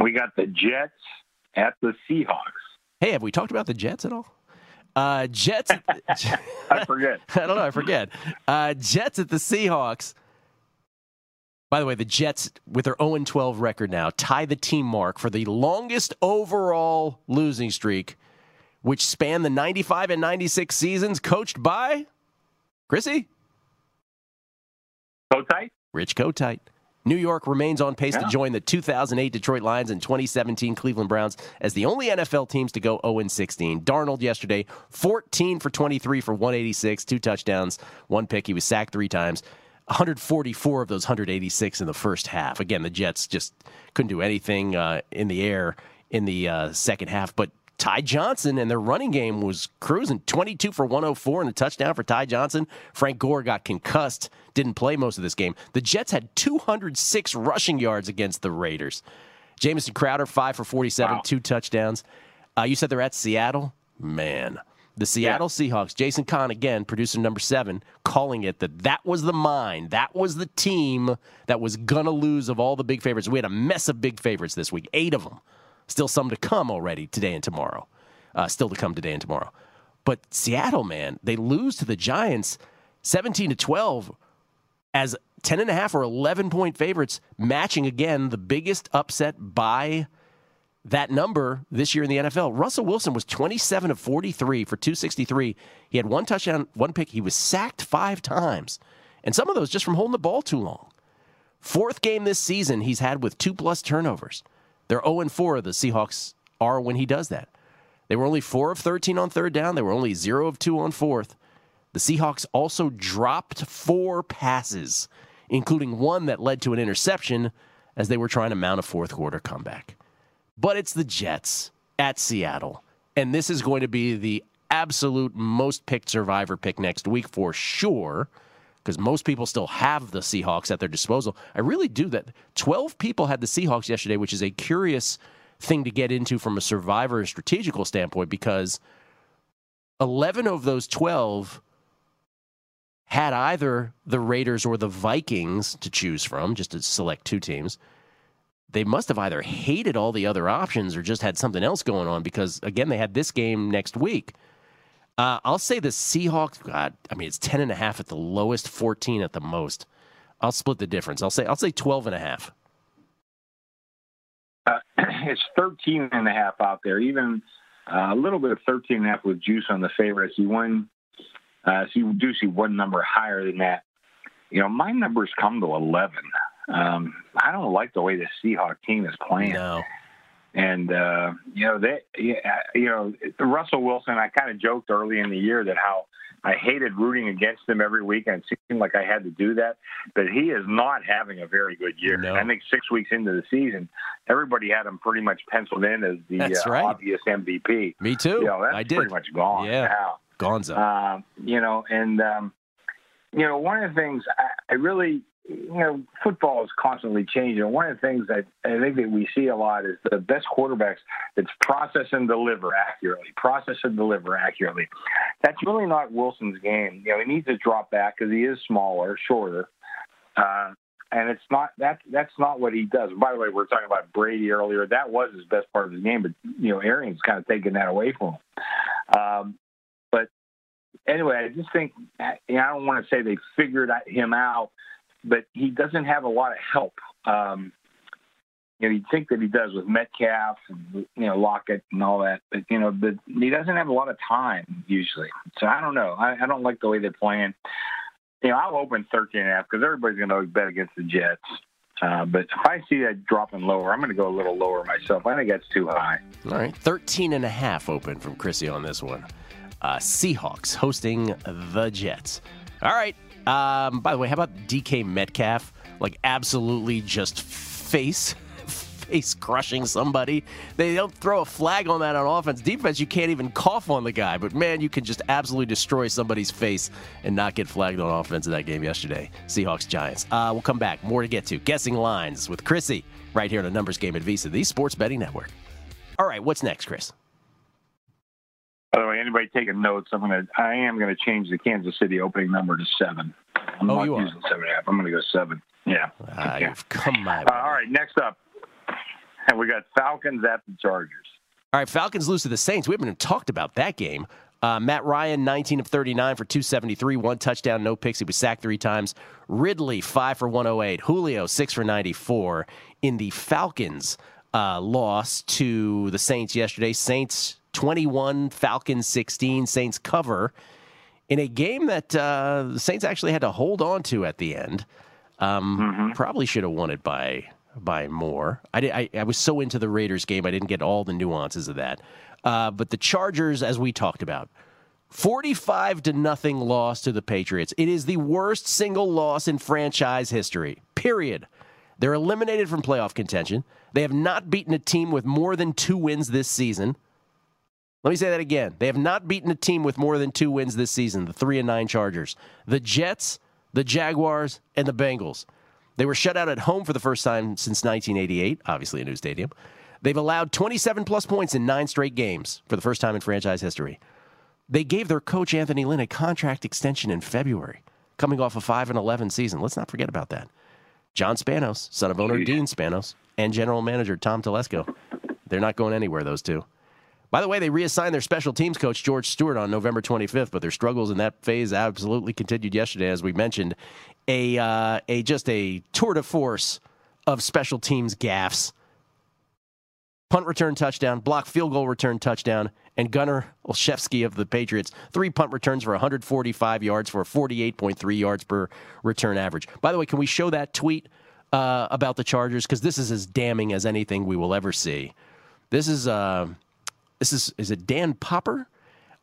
We got the Jets at the Seahawks. Hey, have we talked about the Jets at all? Uh, Jets. <laughs> <laughs> I forget. I don't know. I forget. Uh, Jets at the Seahawks. By the way, the Jets, with their 0 12 record now, tie the team mark for the longest overall losing streak, which spanned the 95 and 96 seasons, coached by Chrissy. Kotite? Rich Kotite. New York remains on pace Yeah. to join the 2008 Detroit Lions and 2017 Cleveland Browns as the only NFL teams to go 0 16. Darnold yesterday, 14 for 23 for 186, two touchdowns, one pick. He was sacked three times. 144 of those 186 in the first half. Again, the Jets just couldn't do anything uh, in the air in the uh, second half. But Ty Johnson and their running game was cruising 22 for 104 and a touchdown for Ty Johnson. Frank Gore got concussed, didn't play most of this game. The Jets had 206 rushing yards against the Raiders. Jamison Crowder, 5 for 47, two touchdowns. Uh, you said they're at Seattle? Man. The Seattle Seahawks, Jason Kahn again, producer number seven, calling it that that was the mind. That was the team that was going to lose of all the big favorites. We had a mess of big favorites this week, eight of them. Still some to come already today and tomorrow. Uh, still to come today and tomorrow. But Seattle, man, they lose to the Giants 17 to 12 as 10 and a half or 11 point favorites, matching again the biggest upset by that number this year in the NFL. Russell Wilson was 27 of 43 for 263. He had one touchdown, one pick. He was sacked five times, and some of those just from holding the ball too long. Fourth game this season he's had with two plus turnovers. They're 0 4, the Seahawks are when he does that. They were only 4 of 13 on third down. They were only 0 of 2 on fourth. The Seahawks also dropped four passes, including one that led to an interception as they were trying to mount a fourth quarter comeback. But it's the Jets at Seattle. And this is going to be the absolute most picked survivor pick next week for sure, because most people still have the Seahawks at their disposal. I really do that. 12 people had the Seahawks yesterday, which is a curious thing to get into from a survivor strategical standpoint, because 11 of those 12 had either the Raiders or the Vikings to choose from, just to select two teams they must have either hated all the other options or just had something else going on because again they had this game next week uh, i'll say the seahawks god i mean it's 10 and a half at the lowest 14 at the most i'll split the difference i'll say i'll say 12 and a half Uh, <clears throat> it's 13 and a half out there, even uh, a little bit of 13 and a half with juice on the favorite. I see one, uh, so you do see one number higher than that. You know, my numbers come to 11. Um, I don't like the way the Seahawk team is playing. No. And uh, you know they, yeah, you know Russell Wilson. I kind of joked early in the year that how I hated rooting against him every week, and it seemed like I had to do that. But he is not having a very good year. No. I think six weeks into the season, everybody had him pretty much penciled in as the uh, right. obvious MVP. me too You know, that's i did pretty much gone Yeah. now. gonzo Uh, you know, and um, you know, one of the things I, I really, you know, football is constantly changing. One of the things that I think that we see a lot is the best quarterbacks that's process and deliver accurately, process and deliver accurately. That's really not Wilson's game. You know, he needs to drop back because he is smaller, shorter. Uh, and it's not that that's not what he does. By the way, we are talking about Brady earlier. That was his best part of his game, but you know, Arians kind of taken that away from him. Um, but anyway, I just think you know, I don't want to say they figured him out, but he doesn't have a lot of help. Um, you know, you'd think that he does with Metcalf and you know Lockett and all that, but you know, but he doesn't have a lot of time usually. So I don't know. I, I don't like the way they're playing. You know, I'll open 13 and a half because everybody's going to bet against the Jets. Uh, but if I see that dropping lower, I'm going to go a little lower myself. I think that's too high. all right 13 and a half open from chrissy on this one uh, seahawks hosting the jets all right um, by the way how about dk metcalf like absolutely just face <laughs> face crushing somebody. They don't throw a flag on that on offense. Defense, you can't even cough on the guy, but man, you can just absolutely destroy somebody's face and not get flagged on offense in that game yesterday. Seahawks Giants. Uh, we'll come back. More to get to. Guessing lines with Chrissy right here on the Numbers Game at VSiN, the Sports Betting Network. All right, what's next, Chris? By the way, anybody taking notes? I'm gonna. I am gonna change the Kansas City opening number to seven. I'm Oh, not you are? using seven and a half. I'm gonna go seven. Yeah. Uh, You've come my Uh, all right. Next up, and we got Falcons at the Chargers. All right, Falcons lose to the Saints. We haven't even talked about that game. Uh, Matt Ryan, 19 of 39 for 273, one touchdown, no picks. He was sacked three times. Ridley, 5 for 108. Julio, 6 for 94. In the Falcons uh, loss to the Saints yesterday, Saints 21, Falcons 16. Saints cover in a game that uh, the Saints actually had to hold on to at the end. Um, mm-hmm. Probably should have won it by by more. I, did, I, I was so into the Raiders game, I didn't get all the nuances of that. Uh, but the Chargers, as we talked about, 45 to nothing loss to the Patriots. It is the worst single loss in franchise history. Period. They're eliminated from playoff contention. They have not beaten a team with more than two wins this season. Let me say that again. They have not beaten a team with more than two wins this season, the 3 and 9 Chargers. The Jets, the Jaguars, and the Bengals. They were shut out at home for the first time since 1988, obviously a new stadium. They've allowed 27 plus points in nine straight games for the first time in franchise history. They gave their coach Anthony Lynn a contract extension in February, coming off a 5 and 11 season. Let's not forget about that. John Spanos, son of owner Dean Spanos, and general manager Tom Telesco. They're not going anywhere, those two. By the way, they reassigned their special teams coach, George Stewart, on November 25th, but their struggles in that phase absolutely continued yesterday, as we mentioned. A, uh, a Just a tour de force of special teams gaffes. Punt return touchdown, block field goal return touchdown, and Gunnar Olszewski of the Patriots, three punt returns for 145 yards for 48.3 yards per return average. By the way, can we show that tweet uh, about the Chargers? Because this is as damning as anything we will ever see. This is. Uh, this is is it Dan Popper?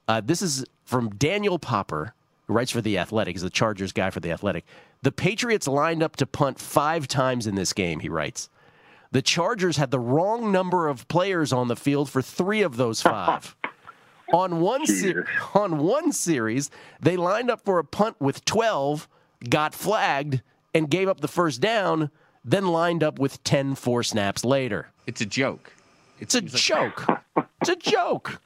Uh, this is from Daniel Popper, who writes for the Athletic. He's the Chargers guy for the Athletic. The Patriots lined up to punt five times in this game. He writes. The Chargers had the wrong number of players on the field for three of those five. <laughs> on one se- on one series, they lined up for a punt with 12, got flagged, and gave up the first down, then lined up with 10 four snaps later. It's a joke. It's a joke. <laughs> it's a joke.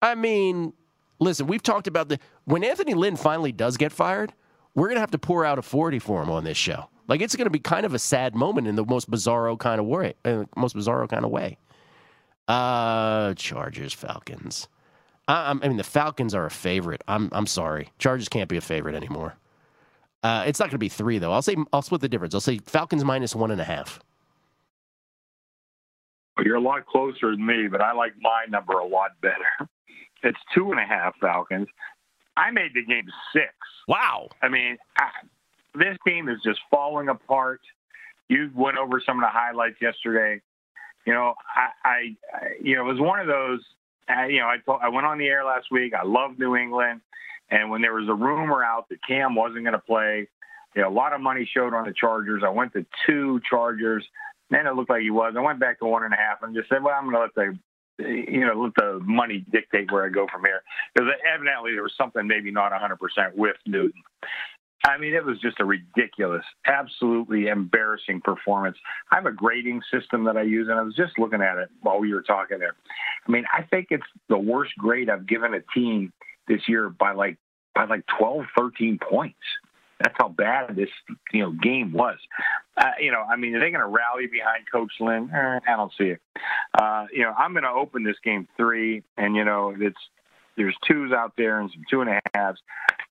I mean, listen, we've talked about the when Anthony Lynn finally does get fired, we're gonna have to pour out a forty for him on this show. Like it's gonna be kind of a sad moment in the most bizarro kind of way, uh, most bizarro kind of way. Uh, Chargers, Falcons. I, I mean, the Falcons are a favorite. I'm I'm sorry, Chargers can't be a favorite anymore. Uh, it's not going to be three though. I'll say I'll split the difference. I'll say Falcons minus one and a half. You're a lot closer than me, but I like my number a lot better. It's two and a half Falcons. I made the game six. Wow. I mean, I, this team is just falling apart. You went over some of the highlights yesterday. You know, I, I you know, it was one of those. Uh, you know, I told, I went on the air last week. I love New England, and when there was a rumor out that Cam wasn't going to play, you know, a lot of money showed on the Chargers. I went to two Chargers. Then it looked like he was. I went back to one and a half and just said, well, I'm going to let the you know, let the money dictate where I go from here. Because evidently there was something maybe not 100% with Newton. I mean, it was just a ridiculous, absolutely embarrassing performance. I have a grading system that I use, and I was just looking at it while we were talking there. I mean, I think it's the worst grade I've given a team this year by like by like 12, 13 points. That's how bad this you know game was. Uh, you know, I mean, are they going to rally behind Coach Lynn? Eh, I don't see it. Uh, you know, I'm going to open this game three, and you know, it's there's twos out there and some two and a halves.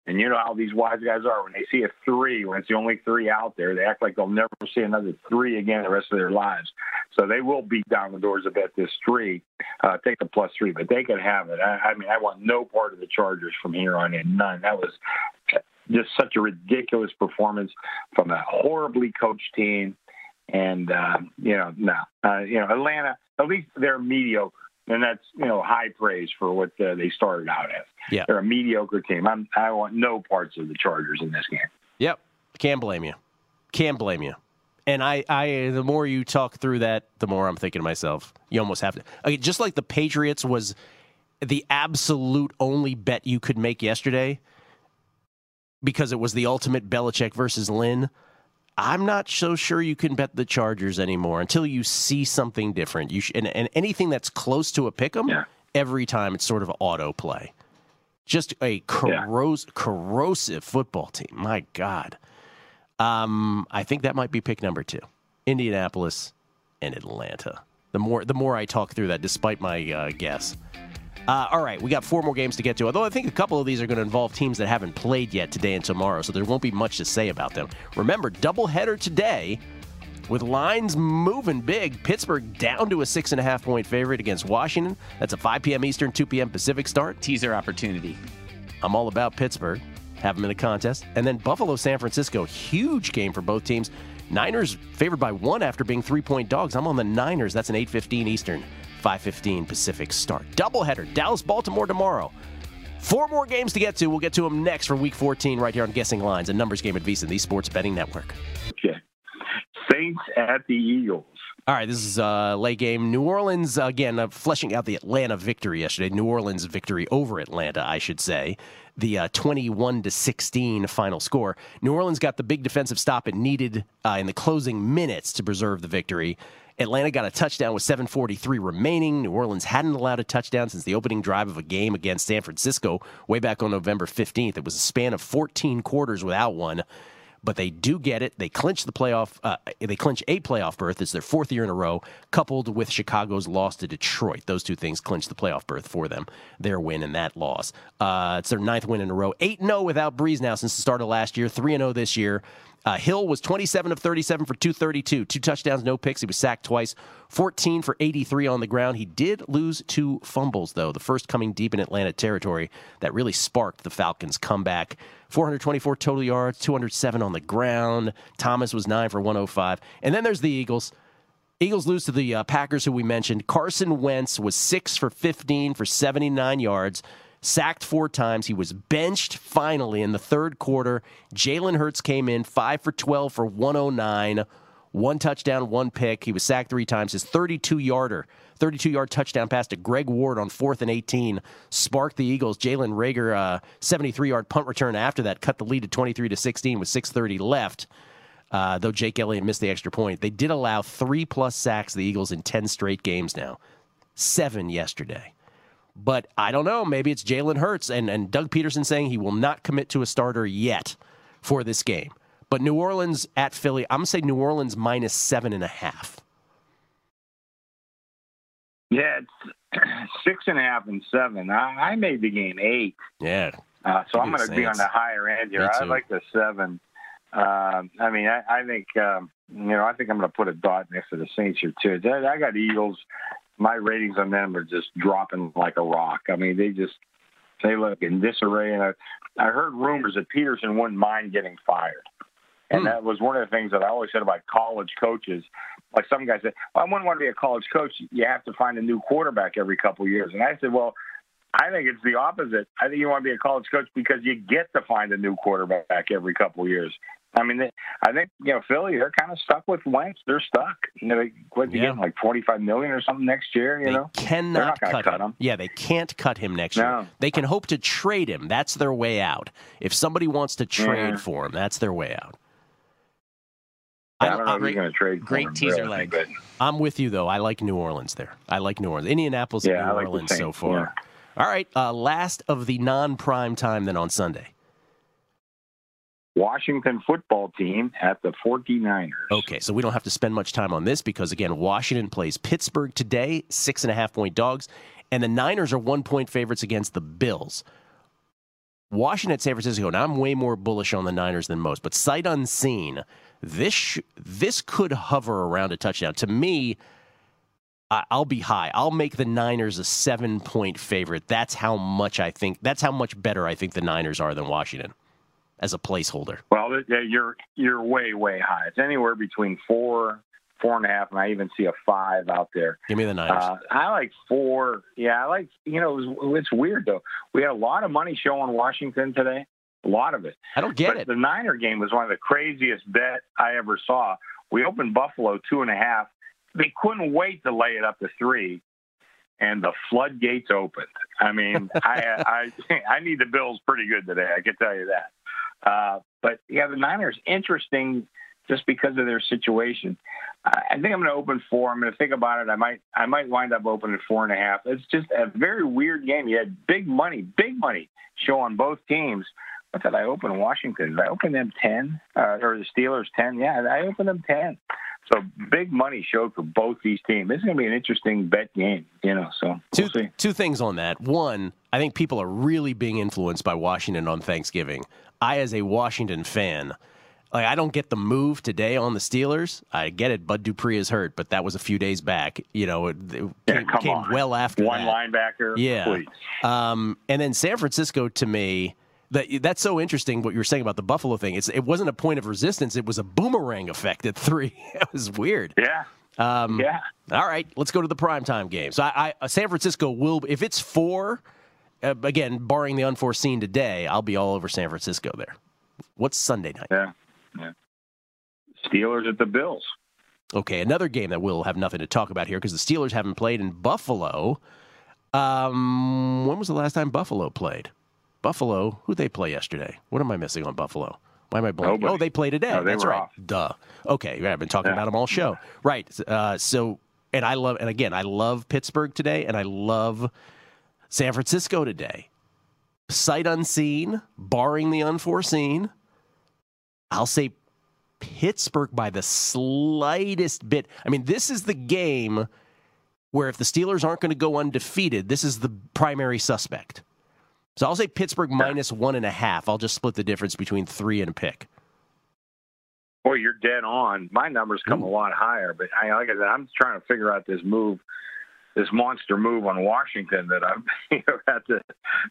And you know how these wise guys are when they see a three, when it's the only three out there, they act like they'll never see another three again the rest of their lives. So they will beat down the doors to bet this three, uh, take the plus three, but they can have it. I, I mean, I want no part of the Chargers from here on in, none. That was just such a ridiculous performance from a horribly coached team. And uh, you know, no, uh, you know, Atlanta. At least they're mediocre, and that's you know high praise for what uh, they started out as. Yeah, they're a mediocre team. I'm, I want no parts of the Chargers in this game. Yep, can't blame you. Can't blame you. And I, I, the more you talk through that, the more I'm thinking to myself, you almost have to. I mean, just like the Patriots was the absolute only bet you could make yesterday because it was the ultimate Belichick versus Lynn. I'm not so sure you can bet the Chargers anymore until you see something different. You sh- and, and anything that's close to a pick 'em, yeah. every time it's sort of auto play. Just a corros- yeah. corrosive football team. My God. Um, I think that might be pick number two Indianapolis and Atlanta. The more the more I talk through that, despite my uh, guess. Uh, all right, we got four more games to get to. Although I think a couple of these are going to involve teams that haven't played yet today and tomorrow, so there won't be much to say about them. Remember, doubleheader today with lines moving big. Pittsburgh down to a six and a half point favorite against Washington. That's a 5 p.m. Eastern, 2 p.m. Pacific start. Teaser opportunity. I'm all about Pittsburgh. Have them in the contest. And then Buffalo, San Francisco. Huge game for both teams. Niners favored by one after being three point dogs. I'm on the Niners. That's an 8:15 Eastern, 5:15 Pacific start. Doubleheader. Dallas, Baltimore tomorrow. Four more games to get to. We'll get to them next for Week 14 right here on Guessing Lines, a numbers game at VSiN, the Sports Betting Network. Okay. Saints at the Eagles. All right, this is a late game. New Orleans, again, uh, fleshing out the Atlanta victory yesterday. New Orleans victory over Atlanta, I should say. The uh, 21 to 16 final score. New Orleans got the big defensive stop it needed uh, in the closing minutes to preserve the victory. Atlanta got a touchdown with 7:43 remaining. New Orleans hadn't allowed a touchdown since the opening drive of a game against San Francisco way back on November 15th. It was a span of 14 quarters without one but they do get it. They clinch the playoff. Uh, they clinch a playoff berth. It's their fourth year in a row, coupled with Chicago's loss to Detroit. Those two things clinch the playoff berth for them. Their win and that loss. Uh, it's their ninth win in a row. Eight 0 without Brees now since the start of last year. Three 0 this year. Uh, Hill was 27 of 37 for 232, two touchdowns, no picks. He was sacked twice, 14 for 83 on the ground. He did lose two fumbles, though, the first coming deep in Atlanta territory that really sparked the Falcons' comeback. 424 total yards, 207 on the ground. Thomas was 9 for 105. And then there's the Eagles. Eagles lose to the uh, Packers, who we mentioned. Carson Wentz was 6 for 15 for 79 yards sacked four times. He was benched finally in the third quarter. Jalen Hurts came in five for 12 for 109, one touchdown, one pick. He was sacked three times. His 32 yarder, 32 yard touchdown pass to Greg Ward on fourth and 18 sparked the Eagles. Jalen Reagor, 73 uh, yard punt return after that, cut the lead to 23 to 16 with 6:30 left. Uh, though Jake Elliott missed the extra point, they did allow three plus sacks the Eagles in 10 straight games now, seven yesterday. But I don't know. Maybe it's Jalen Hurts and, and Doug Pederson saying he will not commit to a starter yet for this game. But New Orleans at Philly, I'm going to say New Orleans minus seven and a half. Yeah, it's <clears throat> six and a half and seven. I, I made the game eight. Yeah. Uh, so I'm going to be on the higher end here. I like the seven. Um, I mean, I, I think um, you know, I think I'm going to put a dot next to the Saints here too. I got Eagles my ratings on them are just dropping like a rock. I mean, they just they look in disarray. And I, I heard rumors that Pederson wouldn't mind getting fired, and hmm. that was one of the things that I always said about college coaches. Like some guys said, well, I wouldn't want to be a college coach. You have to find a new quarterback every couple of years. And I said, well, I think it's the opposite. I think you want to be a college coach because you get to find a new quarterback every couple of years. I mean, they, I think you know Philly. They're kind of stuck with Wentz. They're stuck. You know, they, what yeah. getting like twenty five million or something next year. You know? they know, cannot cut, cut, him. him. Yeah, they can't cut him next no. year. They can hope to trade him. That's their way out. If somebody wants to trade yeah. for him, that's their way out. I, I don't know if going to trade. Great him, teaser really, leg. But... I'm with you though. I like New Orleans there. I like New Orleans. Indianapolis and yeah, New like Orleans so far. All right, uh, last of the non-prime time then on Sunday. Washington football team at the 49ers. Okay, so we don't have to spend much time on this because, again, Washington plays Pittsburgh today, six and a half point dogs, and the Niners are one point favorites against the Bills. Washington at San Francisco. Now, I'm way more bullish on the Niners than most, but sight unseen, this this could hover around a touchdown. To me, I'll be high. I'll make the Niners a seven point favorite. That's how much I think. That's how much better I think the Niners are than Washington as a placeholder? Well, you're you're way way high. It's anywhere between four, four and a half, and I even see a five out there. Give me the Niners. Uh, I like four. Yeah, I like. You know, it was, it's weird though. We had a lot of money showing Washington today. A lot of it. I don't get but it. The Niner game was one of the craziest bet I ever saw. We opened Buffalo two and a half. They couldn't wait to lay it up to three and the floodgates opened. I mean, <laughs> I, I <laughs> I need the Bills pretty good today. I can tell you that. Uh, but yeah, the Niners interesting just because of their situation. I think I'm going to open four. I'm going to think about it. I might I might wind up opening four and a half. It's just a very weird game. You had big money, big money show on both teams. What did I open Washington? Did I open them ten uh, or the Steelers ten? Yeah, I opened them ten. So big money showed for both these teams. This is going to be an interesting bet game, you know. So we'll two, see. two things on that. One, I think people are really being influenced by Washington on Thanksgiving. I, as a Washington fan, like I don't get the move today on the Steelers. I get it. Bud Dupree is hurt, but that was a few days back. You know, it, it Yeah, came, came well after One that. linebacker, Yeah. Um, and then San Francisco to me. That, that's so interesting what you were saying about the Buffalo thing. It's, it wasn't a point of resistance; it was a boomerang effect at <laughs> three. it was weird. Yeah. Um, Yeah. All right, let's go to the primetime game. So I, I San Francisco will, if it's four, uh, again, barring the unforeseen today, I'll be all over San Francisco there. What's Sunday night? Yeah. yeah. Steelers at the Bills. Okay, another game that we'll have nothing to talk about here because the Steelers haven't played in Buffalo. Um, when was the last time Buffalo played? Buffalo, who they play yesterday? What am I missing on Buffalo? Why am I blanking? Nobody. Oh, they play today. No, they That's right. off. Duh. Okay, yeah, I've been talking Yeah. about them all show. Right. Uh, so, and I love, and again, I love Pittsburgh today, and I love San Francisco today. Sight unseen, barring the unforeseen. I'll say Pittsburgh by the slightest bit. I mean, this is the game where if the Steelers aren't going to go undefeated, this is the primary suspect. So I'll say Pittsburgh minus one and a half. I'll just split the difference between three and a pick. Boy, you're dead on. My numbers come a lot higher, but I, like I said, I'm trying to figure out this move, this monster move on Washington that I've <laughs> you know, had to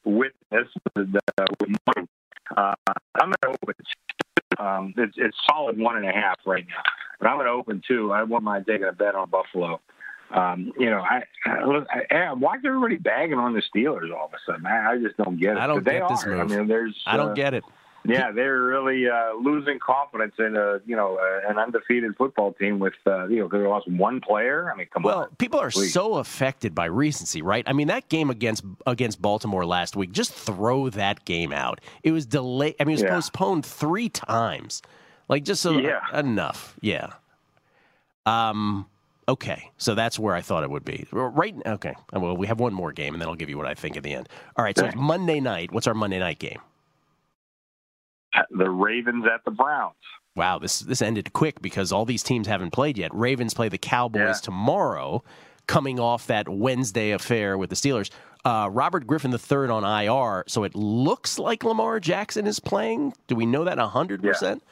witness uh. Uh, I'm going to open. Um, it's, it's solid one and a half right now, but I'm going to open two. I want my mind taking a bet on Buffalo. Um, you know, I, I, I why is everybody bagging on the Steelers all of a sudden? I, I just don't get it. I don't But get this are. move. I mean, there's. I don't uh, get it. yeah, they're really uh, losing confidence in a you know uh, an undefeated football team with uh, you know because they lost one player. I mean, come Well, on. Well, people are Please. so affected by recency, right? I mean, that game against against Baltimore last week, just throw that game out. It was delayed. I mean, it was Yeah. postponed three times. Like, just so Yeah. enough. Yeah. Um. Okay, so that's where I thought it would be. Right. Okay. Well, we have one more game, and then I'll give you what I think at the end. All right. So it's Monday night. What's our Monday night game? The Ravens at the Browns. Wow, this this ended quick because all these teams haven't played yet. Ravens play the Cowboys Yeah. tomorrow, coming off that Wednesday affair with the Steelers. Uh, Robert Griffin III on IR, so it looks like Lamar Jackson is playing. Do we know that hundred percent?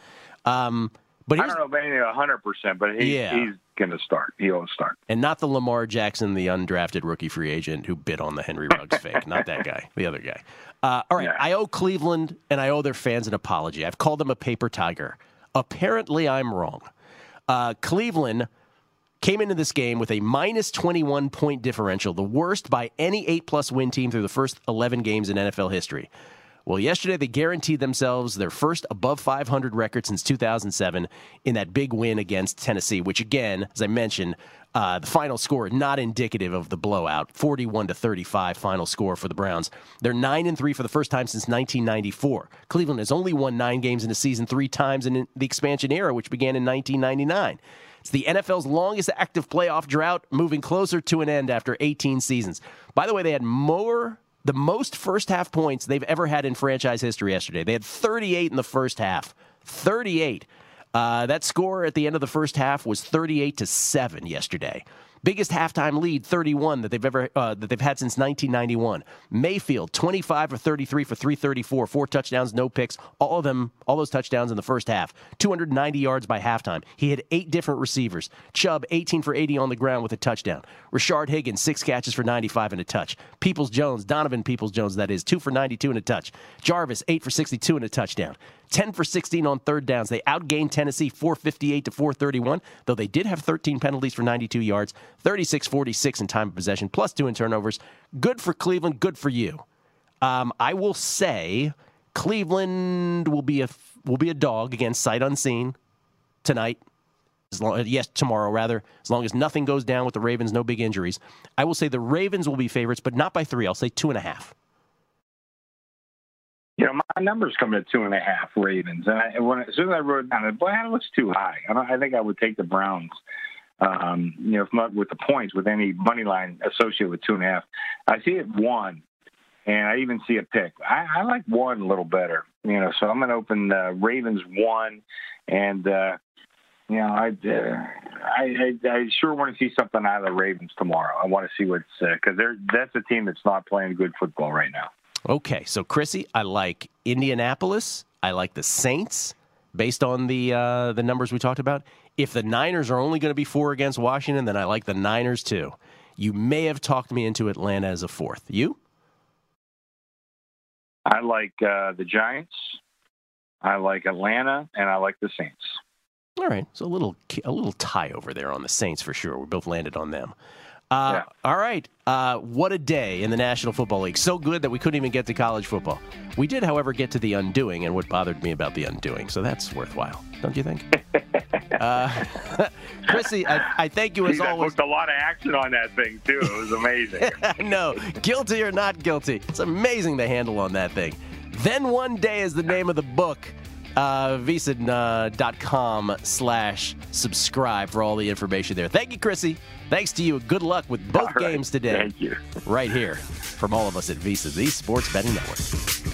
Um, but I don't know about anything hundred percent, but he, Yeah. he's going to start. He'll start. and not the Lamar Jackson, the undrafted rookie free agent who bit on the Henry Ruggs fake. Not that guy, the other guy. Uh, all right, I owe Cleveland and I owe their fans an apology. I've called them a paper tiger. Apparently, I'm wrong. Uh, Cleveland came into this game with a minus 21 point differential, the worst by any 8 plus win team through the first 11 games in NFL history. Well, yesterday they guaranteed themselves their first above 500 record since 2007 in that big win against Tennessee, which again, as I mentioned, uh, the final score not indicative of the blowout, 41 to 35 final score for the Browns. They're nine and three for the first time since 1994. Cleveland has only won nine games in a season three times in the expansion era, which began in 1999. It's the NFL's longest active playoff drought, moving closer to an end after 18 seasons. By the way, they had more the most first half points they've ever had in franchise history yesterday. They had 38 in the first half. 38. Uh, that score at the end of the first half was 38 to 7 yesterday. Biggest halftime lead, 31 that they've ever uh, that they've had since 1991. Mayfield, 25 or 33 for 334, four touchdowns, no picks. All of them, all those touchdowns in the first half. 290 yards by halftime. He had eight different receivers. Chubb, 18 for 80 on the ground with a touchdown. Rashard Higgins, six catches for 95 and a touch. Peoples Jones, Donovan Peoples Jones, that is, two for 92 and a touch. Jarvis, eight for 62 and a touchdown. 10 for 16 on third downs. They outgained Tennessee 458 to 431, though they did have 13 penalties for 92 yards, 36 46 in time of possession, plus two in turnovers. Good for Cleveland, good for you. Um, I will say Cleveland will be a will be a dog against sight unseen tonight. As long, yes, tomorrow rather. As long as nothing goes down with the Ravens, no big injuries. I will say the Ravens will be favorites, but not by three. I'll say two and a half. You know, my numbers come at two and a half Ravens, and I, when, as soon as I wrote it down, boy, that looks too high. I, I think I would take the Browns. Um, you know, if not with the points, with any money line associated with two and a half, I see it one, and I even see a pick. I, I like one a little better. You know, so I'm going to open uh, Ravens one, and uh, you know, I, uh, I, I, I sure want to see something out of the Ravens tomorrow. I want to see what's because uh, they're that's a team that's not playing good football right now. Okay, so Chrissy, I like Indianapolis. I like the Saints based on the uh, the numbers we talked about. If the Niners are only going to be four against Washington, then I like the Niners too. You may have talked me into Atlanta as a fourth. You? I like uh, the Giants. I like Atlanta, and I like the Saints. All right, so a little a little tie over there on the Saints for sure. We both landed on them. Uh, yeah. All right. Uh, what a day in the National Football League. So good that we couldn't even get to college football. We did, however, get to the undoing and what bothered me about the undoing. So that's worthwhile, don't you think? <laughs> uh, <laughs> Chrissy, I, I, thank you as always. I a lot of action on that thing, too. It was amazing. <laughs> no, guilty or not guilty. It's amazing the handle on that thing. Then one day is the name of the book uh, VSiN.com uh, slash subscribe for all the information there. Thank you, Chrissy. Thanks to you. Good luck with both right. games today. Thank you. Right here from all of us at VSiN, the Sports Betting Network.